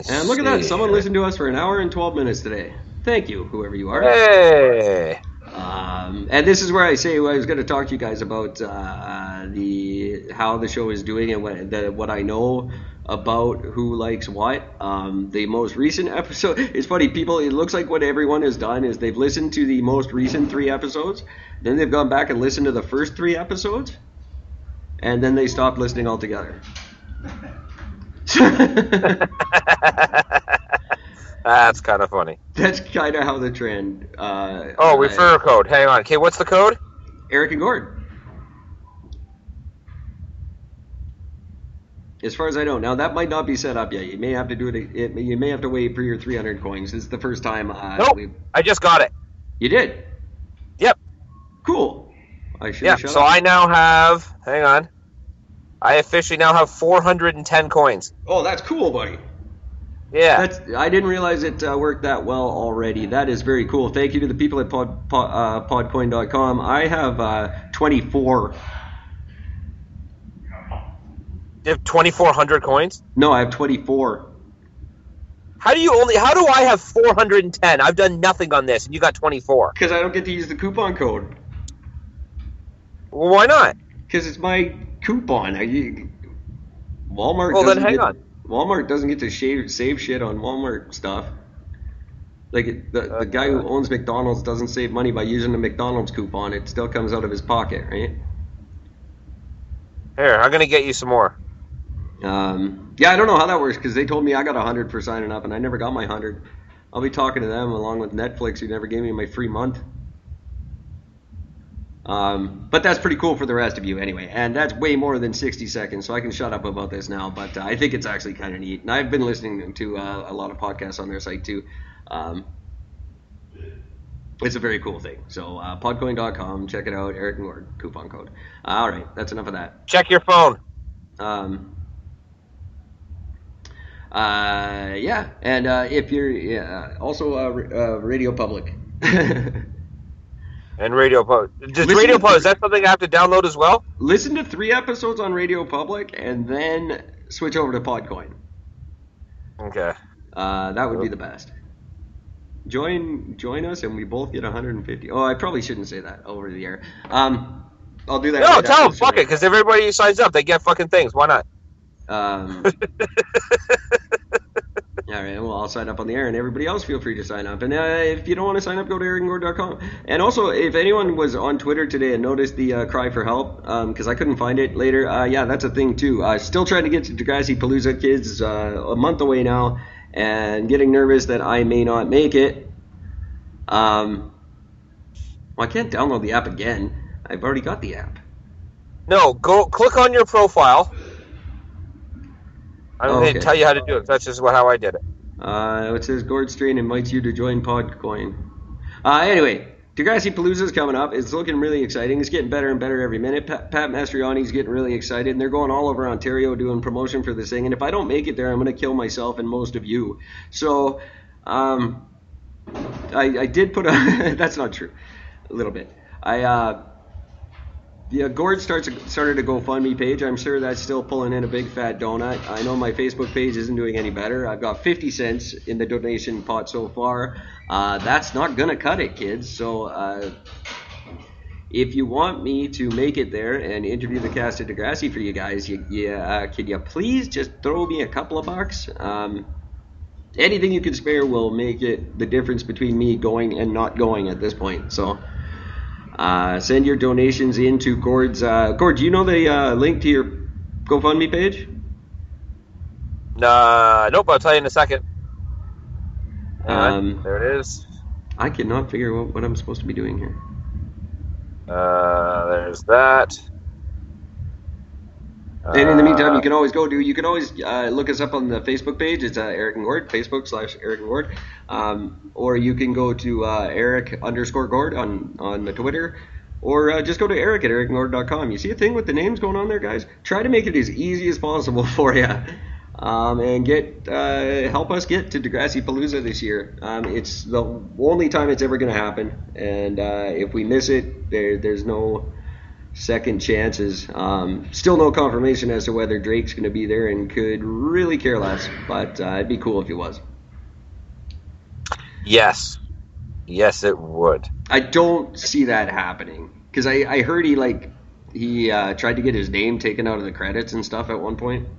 And look at that! Someone listened to us for an hour and 12 minutes today. Thank you, whoever you are. Hey. Um, and this is where I say I was going to talk to you guys about uh, the how the show is doing and what the, what I know about who likes what. Um, the most recent episode. It's funny. People. It looks like what everyone has done is they've listened to the most recent three episodes, then they've gone back and listened to the first three episodes, and then they stopped listening altogether. That's kind of funny. That's kind of how the trend. Uh, Oh, uh, referral code. Hang on. Okay, what's the code? Eric and Gord. As far as I know, now that might not be set up yet. You may have to do it. it you may have to wait for your 300 coins. This is the first time. Uh, Nope. we've- I just got it. You did. Yep. Cool. I should. Yeah. So up. I now have. Hang on. I officially now have 410 coins. Oh, that's cool, buddy. Yeah. That's. I didn't realize it uh, worked that well already. That is very cool. Thank you to the people at pod, pod, uh, podcoin.com. I have uh, 24. You have 2,400 coins. No, I have 24. How do you only? How do I have 410? I've done nothing on this, and you got 24. Because I don't get to use the coupon code. Well, why not? Because it's my coupon. I, Walmart. Well, then hang get, on. Walmart doesn't get to shave, save shit on Walmart stuff. Like it- the the guy who Uh, owns McDonald's doesn't save money by using the McDonald's coupon. It still comes out of his pocket, right? Here, I'm gonna get you some more. Um, yeah, I don't know how that works because they told me I got a hundred for signing up, and I never got my hundred. I'll be talking to them along with Netflix, who never gave me my free month. Um, but that's pretty cool for the rest of you anyway, and that's way more than 60 seconds, so I can shut up about this now. But uh, I think it's actually kind of neat, and I've been listening to uh, a lot of podcasts on their site too. Um, it's a very cool thing. So uh, podcoin.com, check it out. Eric and Gord coupon code. all right, that's enough of that. Check your phone. Um, uh, yeah, and uh, if you're yeah, also uh, uh, Radio Public. And Radio Post. Does Listen Radio Post, is that something I have to download as well? Listen to three episodes on Radio Public and then switch over to Podcoin. Okay. Uh, that would be the best. Join join us and we both get 150. Oh, I probably shouldn't say that over the air. Um, I'll do that. No, right tell them, the fuck it, because everybody signs up, they get fucking things. Why not? Um, all right, well, I'll sign up on the air, and everybody else feel free to sign up. And uh, if you don't want to sign up, go to ericandgord.com. And also, if anyone was on Twitter today and noticed the uh, cry for help, because I couldn't find it later, uh, yeah, that's a thing too. Uh, still trying to get to Degrassi Palooza kids uh, a month away now, and getting nervous that I may not make it. Um, well, I can't download the app again. I've already got the app. No, go click on your profile. I'm going Okay. to tell you how to do it. That's just what, how I did it. Uh, it says Gord Strain invites you to join Podcoin. Uh, anyway, Degrassi Palooza is coming up. It's looking really exciting. It's getting better and better every minute. Pat, Pat Mastroianni's getting really excited, and they're going all over Ontario doing promotion for this thing. And if I don't make it there, I'm going to kill myself and most of you. So, um, I, I did put a. that's not true. A little bit. I uh, yeah, Gord starts started a GoFundMe page. I'm sure that's still pulling in a big fat donut. I know my Facebook page isn't doing any better. I've got 50 cents in the donation pot so far. Uh, that's not gonna cut it, kids. So uh, if you want me to make it there and interview the cast of Degrassi for you guys, you, you, uh, can you please just throw me a couple of bucks? Um, anything you can spare will make it the difference between me going and not going at this point. So. Uh, send your donations into Gord's. Uh, Gord, do you know the uh, link to your GoFundMe page? Nah, nope, I'll tell you in a second. Um, there it is. I cannot figure out what I'm supposed to be doing here. Uh, there's that. And in the meantime, Uh, you can always go to. You can always uh, look us up on the Facebook page. It's uh, Eric and Gord, Facebook slash Eric and Gord, um, or you can go to uh, Eric underscore Gord on on the Twitter, or uh, just go to Eric at ericandgord.com. You see a thing with the names going on there, guys? Try to make it as easy as possible for you, um, and get uh, help us get to Degrassi Palooza this year. Um, it's the only time it's ever going to happen, and uh, if we miss it, there there's no second chances. Um, still no confirmation as to whether Drake's going to be there and could really care less, but uh, it'd be cool if he was. yes. Yes, it would. I don't see that happening because I, I heard he like he uh, tried to get his name taken out of the credits and stuff at one point.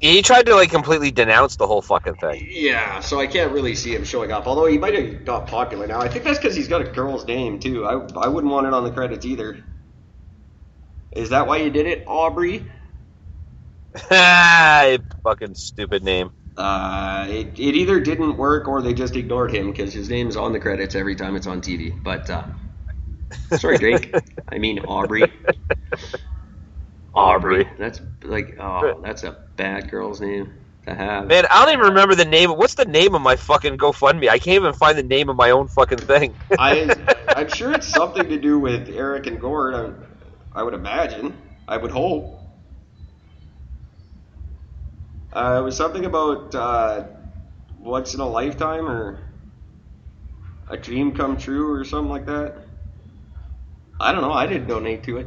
He tried to like completely denounce the whole fucking thing. Yeah, so I can't really see him showing up. Although he might have got popular now. I think that's because he's got a girl's name too. I I wouldn't want it on the credits either. Is that why you did it, Aubrey? Fucking stupid name. Uh, it, it either didn't work or they just ignored him because his name's on the credits every time it's on TV. But uh, sorry, Drake. I mean Aubrey. Aubrey. That's like oh, that's a bad girl's name to have. Man, I don't even remember the name. What's the name of my fucking GoFundMe? I can't even find the name of my own fucking thing. I I'm sure it's something to do with Eric and Gord. I, I would imagine. I would hope. Uh, it was something about uh, once in a lifetime or a dream come true or something like that. I don't know. I didn't donate to it.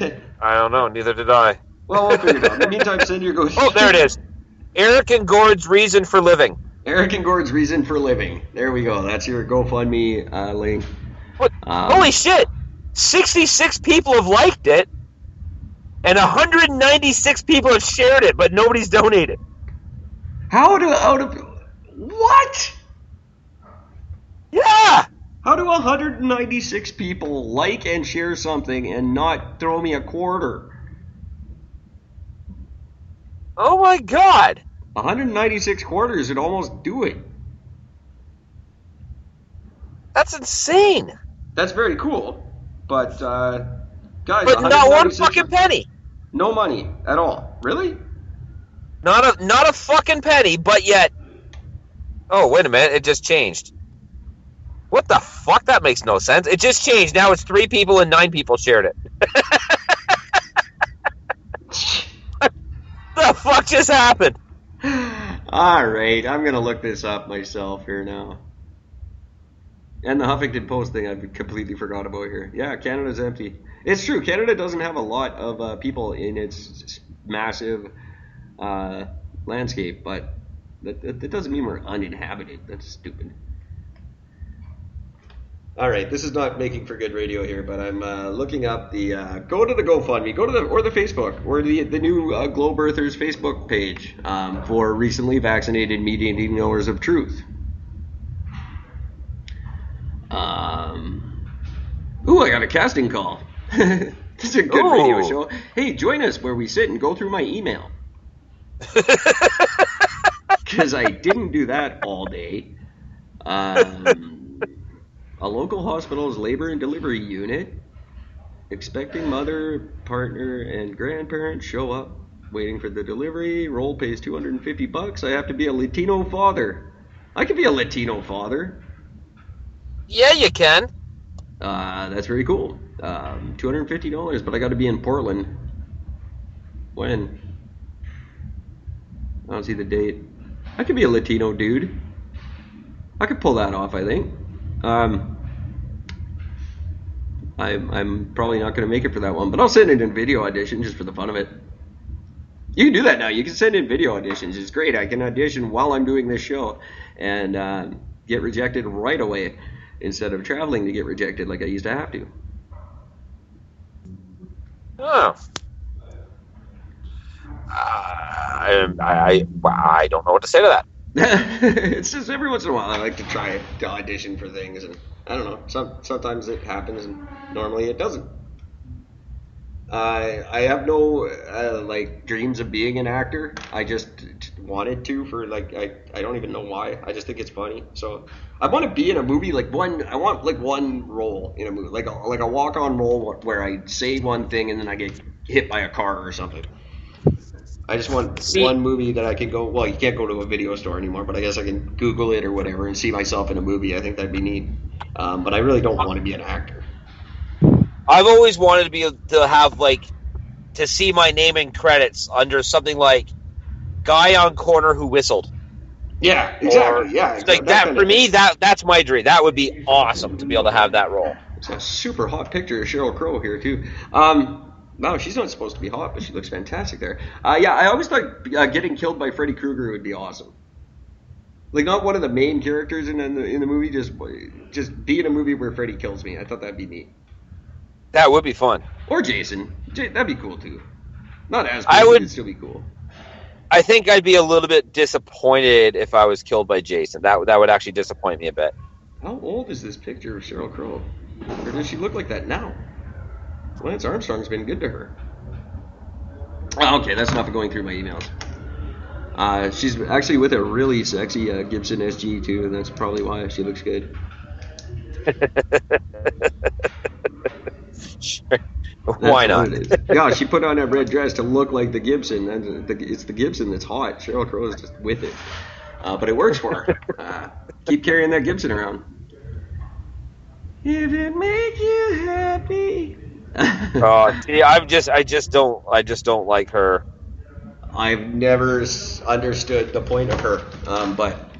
I don't know. Neither did I. well, we'll figure it out. In the meantime, send your go. Oh, there it is. Eric and Gord's reason for living. Eric and Gord's reason for living. There we go. That's your GoFundMe uh, link. What? Um, Holy shit! 66 people have liked it, and 196 people have shared it, but nobody's donated. How do how do what? Yeah! How do 196 people like and share something and not throw me a quarter? Oh my god! 196 quarters would almost do it. That's insane! That's very cool, but uh, guys, But not one fucking penny. No money at all. Really? Not a not a fucking penny, but yet. Oh wait a minute! It just changed. What the fuck? That makes no sense. It just changed. Now it's three people and nine people shared it. the fuck just happened? All right, I'm gonna look this up myself here now. And the Huffington Post thing I completely forgot about here. Yeah, Canada's empty. It's true. Canada doesn't have a lot of uh, people in its massive uh, landscape, but that, that, that doesn't mean we're uninhabited. That's stupid. All right, this is not making for good radio here, but I'm uh, looking up the uh, go to the GoFundMe, go to the or the Facebook or the the new uh, Globe Earthers Facebook page um, for recently vaccinated media knowers of truth. Um, ooh, I got a casting call. this is a good radio show. Hey, join us where we sit and go through my email because I didn't do that all day. Um, a local hospital's labor and delivery unit expecting mother, partner, and grandparents show up. Waiting for the delivery. Roll pays 250 bucks. I have to be a Latino father. I could be a Latino father. Yeah, you can. Uh, that's very cool. Um, $250, but I got to be in Portland. When? I don't see the date. I could be a Latino dude. I could pull that off, I think. Um, I'm, I'm probably not going to make it for that one, but I'll send it in video audition just for the fun of it. You can do that now. You can send in video auditions. It's great. I can audition while I'm doing this show and uh, get rejected right away instead of traveling to get rejected like I used to have to. Oh. Uh, I, I, I don't know what to say to that. it's just every once in a while I like to try to audition for things, and I don't know. Some sometimes it happens, and normally it doesn't. I I have no uh, like dreams of being an actor. I just wanted to for like I, I don't even know why. I just think it's funny. So I want to be in a movie like one. I want like one role in a movie, like a, like a walk on role where I say one thing and then I get hit by a car or something. I just want See- one movie that I can go. Well, you can't go to a video store anymore, but I guess I can Google it or whatever and see myself in a movie. I think that'd be neat. Um, but I really don't want to be an actor. I've always wanted to be to have like to see my name in credits under something like guy on corner who whistled. Yeah, exactly. Or- yeah, Like that kind for me that that's my dream. That would be awesome to be able to have that role. It's a super hot picture of Sheryl Crow here too. Um, no, she's not supposed to be hot, but she looks fantastic there. Uh, yeah, I always thought uh, getting killed by Freddy Krueger would be awesome. Like not one of the main characters in, in the in the movie, just just be in a movie where Freddy kills me. I thought that'd be neat. That would be fun. Or Jason, J- that'd be cool too. Not as cool, I it'd still be cool. I think I'd be a little bit disappointed if I was killed by Jason. That that would actually disappoint me a bit. How old is this picture of Sheryl Crow? Or does she look like that now? Lance Armstrong's been good to her. Oh, okay, that's enough of going through my emails. Uh, she's actually with a really sexy uh, Gibson SG too, and that's probably why she looks good. Sure. Why not? yeah, she put on that red dress to look like the Gibson. and the- It's the Gibson that's hot. Sheryl Crow is just with it, uh, but it works for her. Uh, keep carrying that Gibson around. If it makes you happy. Oh, see, I'm just, I just don't, I just don't like her. I've never understood the point of her, um, but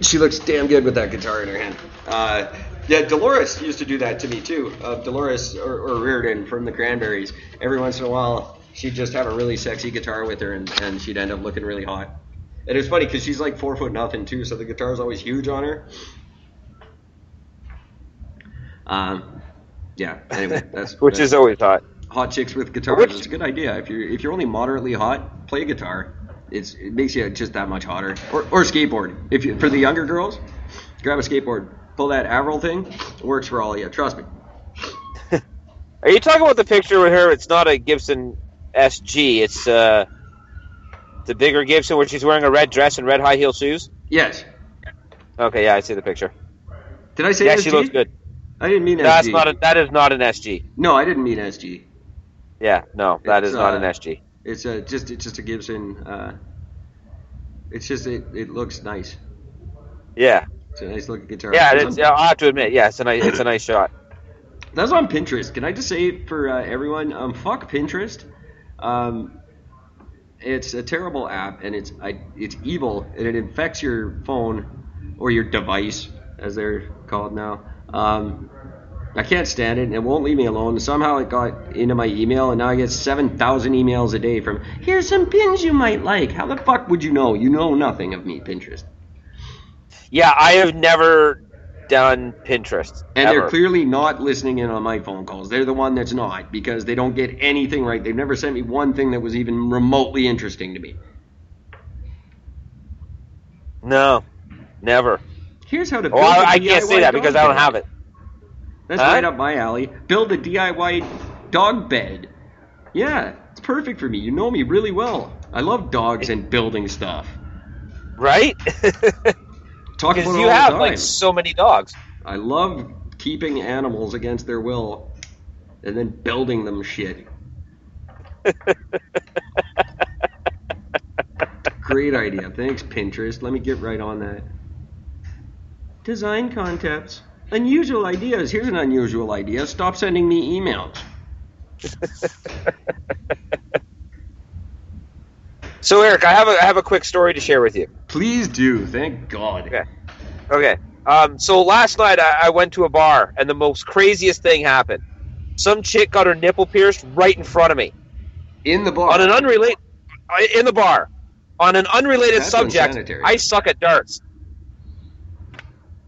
she looks damn good with that guitar in her hand. Uh, yeah, Dolores used to do that to me too. Uh, Dolores or, or Riordan from the Cranberries. Every once in a while, she'd just have a really sexy guitar with her, and, and she'd end up looking really hot. And it's funny because she's like four foot nothing too, so the guitar's always huge on her. Um, yeah. Anyway, that's Which that's- is always hot. hot chicks with guitars. Which- It's a good idea. If you're if you're only moderately hot, play guitar. It's it makes you just that much hotter. Or, or skateboard. If you for the younger girls, grab a skateboard, pull that Avril thing. It works for all of you. Trust me. Are you talking about the picture with her? It's not a Gibson SG. It's uh, the bigger Gibson where she's wearing a red dress and red high heel shoes. Yes. Okay, yeah, I see the picture. Did I say Yeah, SG? she looks good. I didn't mean That's SG. not a, that is not an SG. no, I didn't mean SG. Yeah, no, that It's, is not uh, an SG. It's a just it's just a Gibson. Uh, it's just it, it looks nice. Yeah, It's a nice looking guitar. yeah, It's on- yeah, I have to admit, yeah, it's a nice, it's a nice shot. That's on Pinterest. Can I just say for uh, everyone, um, fuck Pinterest. Um, it's a terrible app, and it's I, it's evil, and it infects your phone or your device, as they're called now. Um, I can't stand it, and it won't leave me alone. Somehow it got into my email, and now I get seven thousand emails a day from here's some pins you might like. How the fuck would you know? You know nothing of me, Pinterest. Yeah, I have never done Pinterest. And ever. they're clearly not listening in on my phone calls. They're the one that's not because they don't get anything right. They've never sent me one thing that was even remotely interesting to me. No, never. Here's how to build. Well, a I, I can't say that because I don't have it. That's Huh? right up my alley. Build a DIY dog bed. Yeah, it's perfect for me. You know me really well. I love dogs and building stuff. Right? Talk Because about you have like so many dogs. I love keeping animals against their will and then building them shit. Great idea. Thanks, Pinterest. Let me get right on that. Design concepts. Unusual ideas. Here's an unusual idea. Stop sending me emails. So Eric, I have a I have a quick story to share with you. Please do. Thank God. Okay. Okay. Um, so last night I, I went to a bar and the most craziest thing happened. Some chick got her nipple pierced right in front of me In the bar. on an unrelated in the bar on an unrelated That's subject. unsanitary. I suck at darts.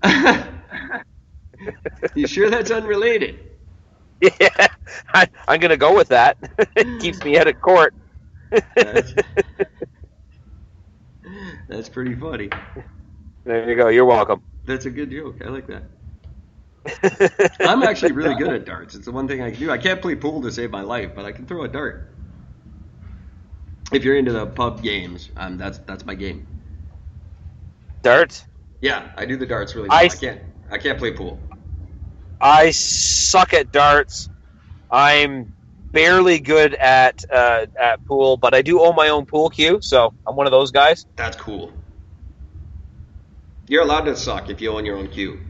you sure that's unrelated? Yeah, I, I'm gonna go with that. it keeps me out of court. That's, that's pretty funny. there you go. You're welcome. That's a good joke. I like that. I'm actually really good at darts. It's the one thing I can do. I can't play pool to save my life, but I can throw a dart. If you're into the pub games, um, that's that's my game. darts. Yeah, I do the darts really well. I- I, can't I can't play pool. I suck at darts. I'm barely good at uh, at pool, but I do own my own pool cue, so I'm one of those guys. That's cool. You're allowed to suck if you own your own cue.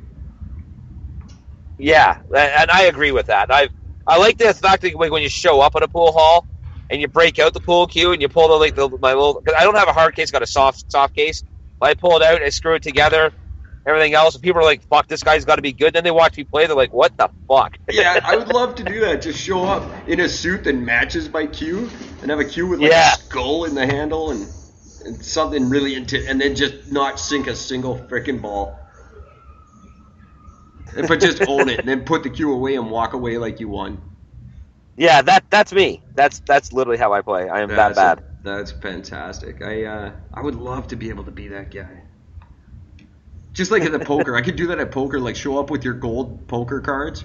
Yeah, and I agree with that. I I like the fact that when you show up at a pool hall and you break out the pool cue and you pull the like the, my little. Cause I don't have a hard case, got a soft soft case. But I pull it out, I screw it together, everything else, and people are like, "Fuck, this guy's got to be good." Then they watch me play, they're like, "What the fuck?" Yeah, I would love to do that. Just show up in a suit that matches my cue, and have a cue with like Yeah. a skull in the handle and, and something really intense, and then just not sink a single freaking ball. But just own it, and then put the cue away and walk away like you won. yeah, that that's me. That's that's literally how I play. I am that That's bad. that's fantastic. I uh, I would love to be able to be that guy. Just like at the poker, I could do that at poker. Like show up with your gold poker cards,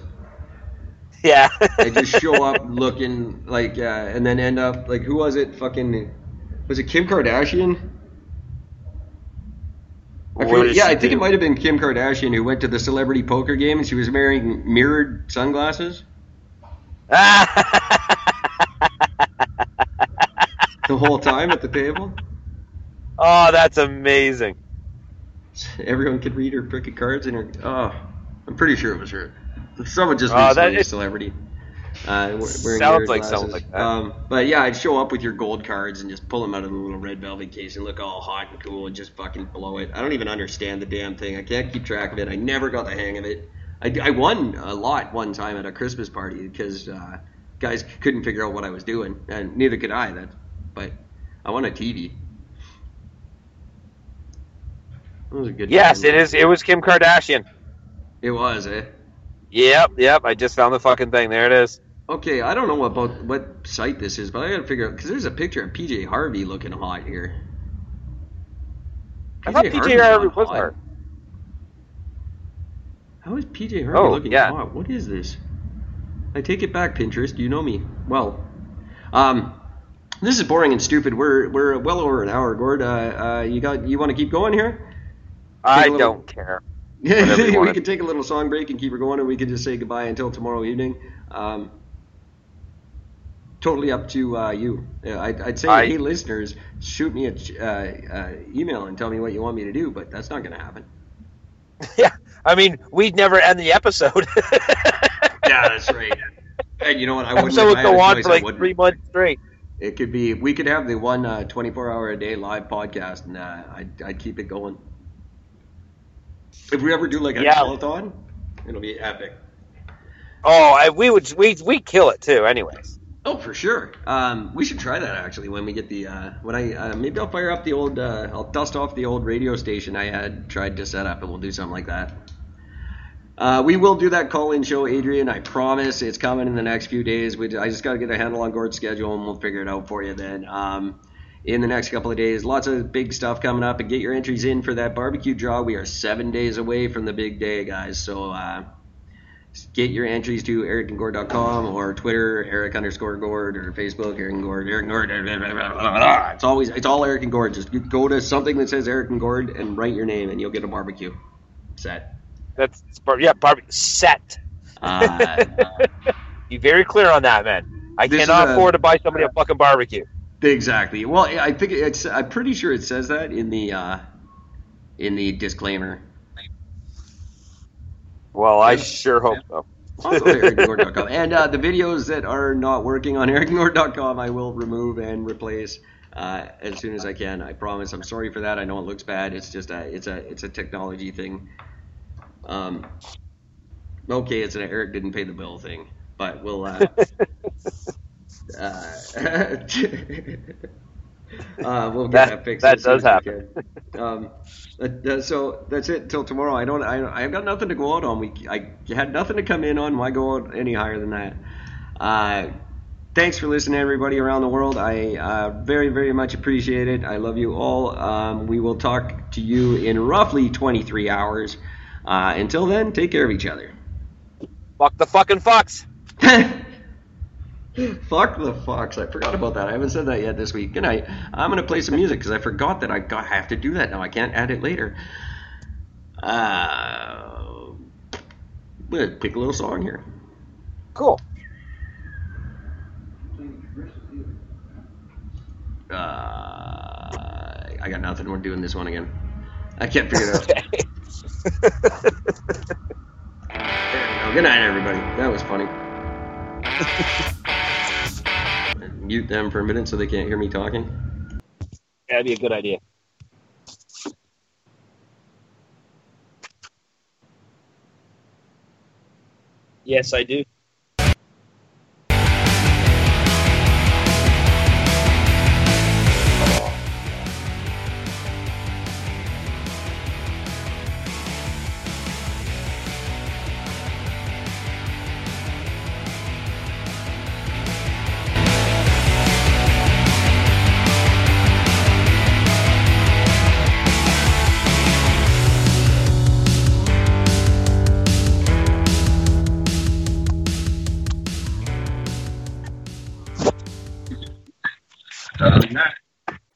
Yeah. They just show up looking like, uh, and then end up like, who was it? Fucking, was it Kim Kardashian? I did yeah, I think do? it might have been Kim Kardashian who went to the celebrity poker game and she was wearing mirrored sunglasses the whole time at the table. oh, that's amazing. Everyone could read her cricket cards and her. Oh, I'm pretty sure it was her. Someone just recently that a celebrity. Uh, Sounds like someone like that. Um, but yeah, I'd show up with your gold cards and just pull them out of the little red velvet case and look all hot and cool and just fucking blow it. I don't even understand the damn thing. I can't keep track of it. I never got the hang of it. I, I won a lot one time at a Christmas party because uh, guys couldn't figure out what I was doing, and neither could I. That, but I won a TV. That was a good. Yes, time. it is. It was Kim Kardashian. It was, eh? Yep, yep. I just found the fucking thing. There it is. Okay, I don't know about what site this is, but I gotta figure out because there's a picture of PJ Harvey looking hot here. I thought PJ Harvey's Harvey was hot. her. How is PJ Harvey Oh, looking yeah. hot? What is this? I take it back, Pinterest. You know me well. Um, this is boring and stupid. We're we're well over an hour, Gord. Uh, uh, you got you want to keep going here? I little- don't care. We could take a little song break and keep it going, or we could just say goodbye until tomorrow evening. Um, totally up to uh, you. I'd, I'd say, I- hey, listeners, shoot me a ch- uh, uh, email and tell me what you want me to do, but that's not going to happen. Yeah, I mean, we'd never end the episode. Yeah, that's right. And you know what? I wouldn't. episode would if I had go on for like three months straight. It could be. We could have the one uh, 24 hour a day live podcast, and uh, I'd, I'd keep it going. If we ever do like a Yeah. telethon, it'll be epic. Oh, I, we would we we kill it too. Anyways, Oh, for sure. Um, we should try that actually when we get the uh, when I uh, maybe I'll fire up the old uh, I'll dust off the old radio station I had tried to set up and we'll do something like that. Uh, we will do that call-in show, Adrian. I promise it's coming in the next few days. We, I just got to get a handle on Gord's schedule and we'll figure it out for you then. Um, in the next couple of days, lots of big stuff coming up, and get your entries in for that barbecue draw. We are seven days away from the big day, guys. So. Uh, get your entries to ericandgord.com or Twitter, Eric underscore Gord, or Facebook, Eric and Gord, Eric and Gord. blah, blah, blah, blah, blah. It's always, it's all Eric and Gord. Just go to something that says Eric and Gord and write your name, and you'll get a barbecue set. that's bar- yeah, barbecue set. Uh, Be very clear on that, man. I cannot a- afford to buy somebody a fucking barbecue. Exactly. Well, I think it's. I'm pretty sure it says that in the uh, in the disclaimer. Well, I sure hope so. Also. And uh, the videos that are not working on ericandgord.com, I will remove and replace uh, as soon as I can. I promise. I'm sorry for that. I know it looks bad. It's just a it's a it's a technology thing. Um, okay, it's an Eric didn't pay the bill thing, but we'll. Uh, uh, uh, we'll get That- that, fixed. that does happen. Um, that- that- so that's it until tomorrow. I don't. I I've got nothing to go out on. We I had nothing to come in on. Why go out any higher than that? Uh, thanks for listening, everybody around the world. I uh, very very much appreciate it. I love you all. Um, we will talk to you in roughly 23 hours. Uh, until then, take care of each other. Fuck the fucking fucks. Fuck the fox. I forgot about that. I haven't said that yet this week. Good night. I'm going to play some music because I forgot that I got, have to do that now. I can't add it later. Uh, we'll pick a little song here. Cool. Uh, I got nothing. We're doing this one again. I can't figure it out. There we go. Good night, everybody. That was funny. Mute them for a minute so they can't hear me talking. That'd be a good idea. Yes, I do.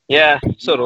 Yeah, so do I.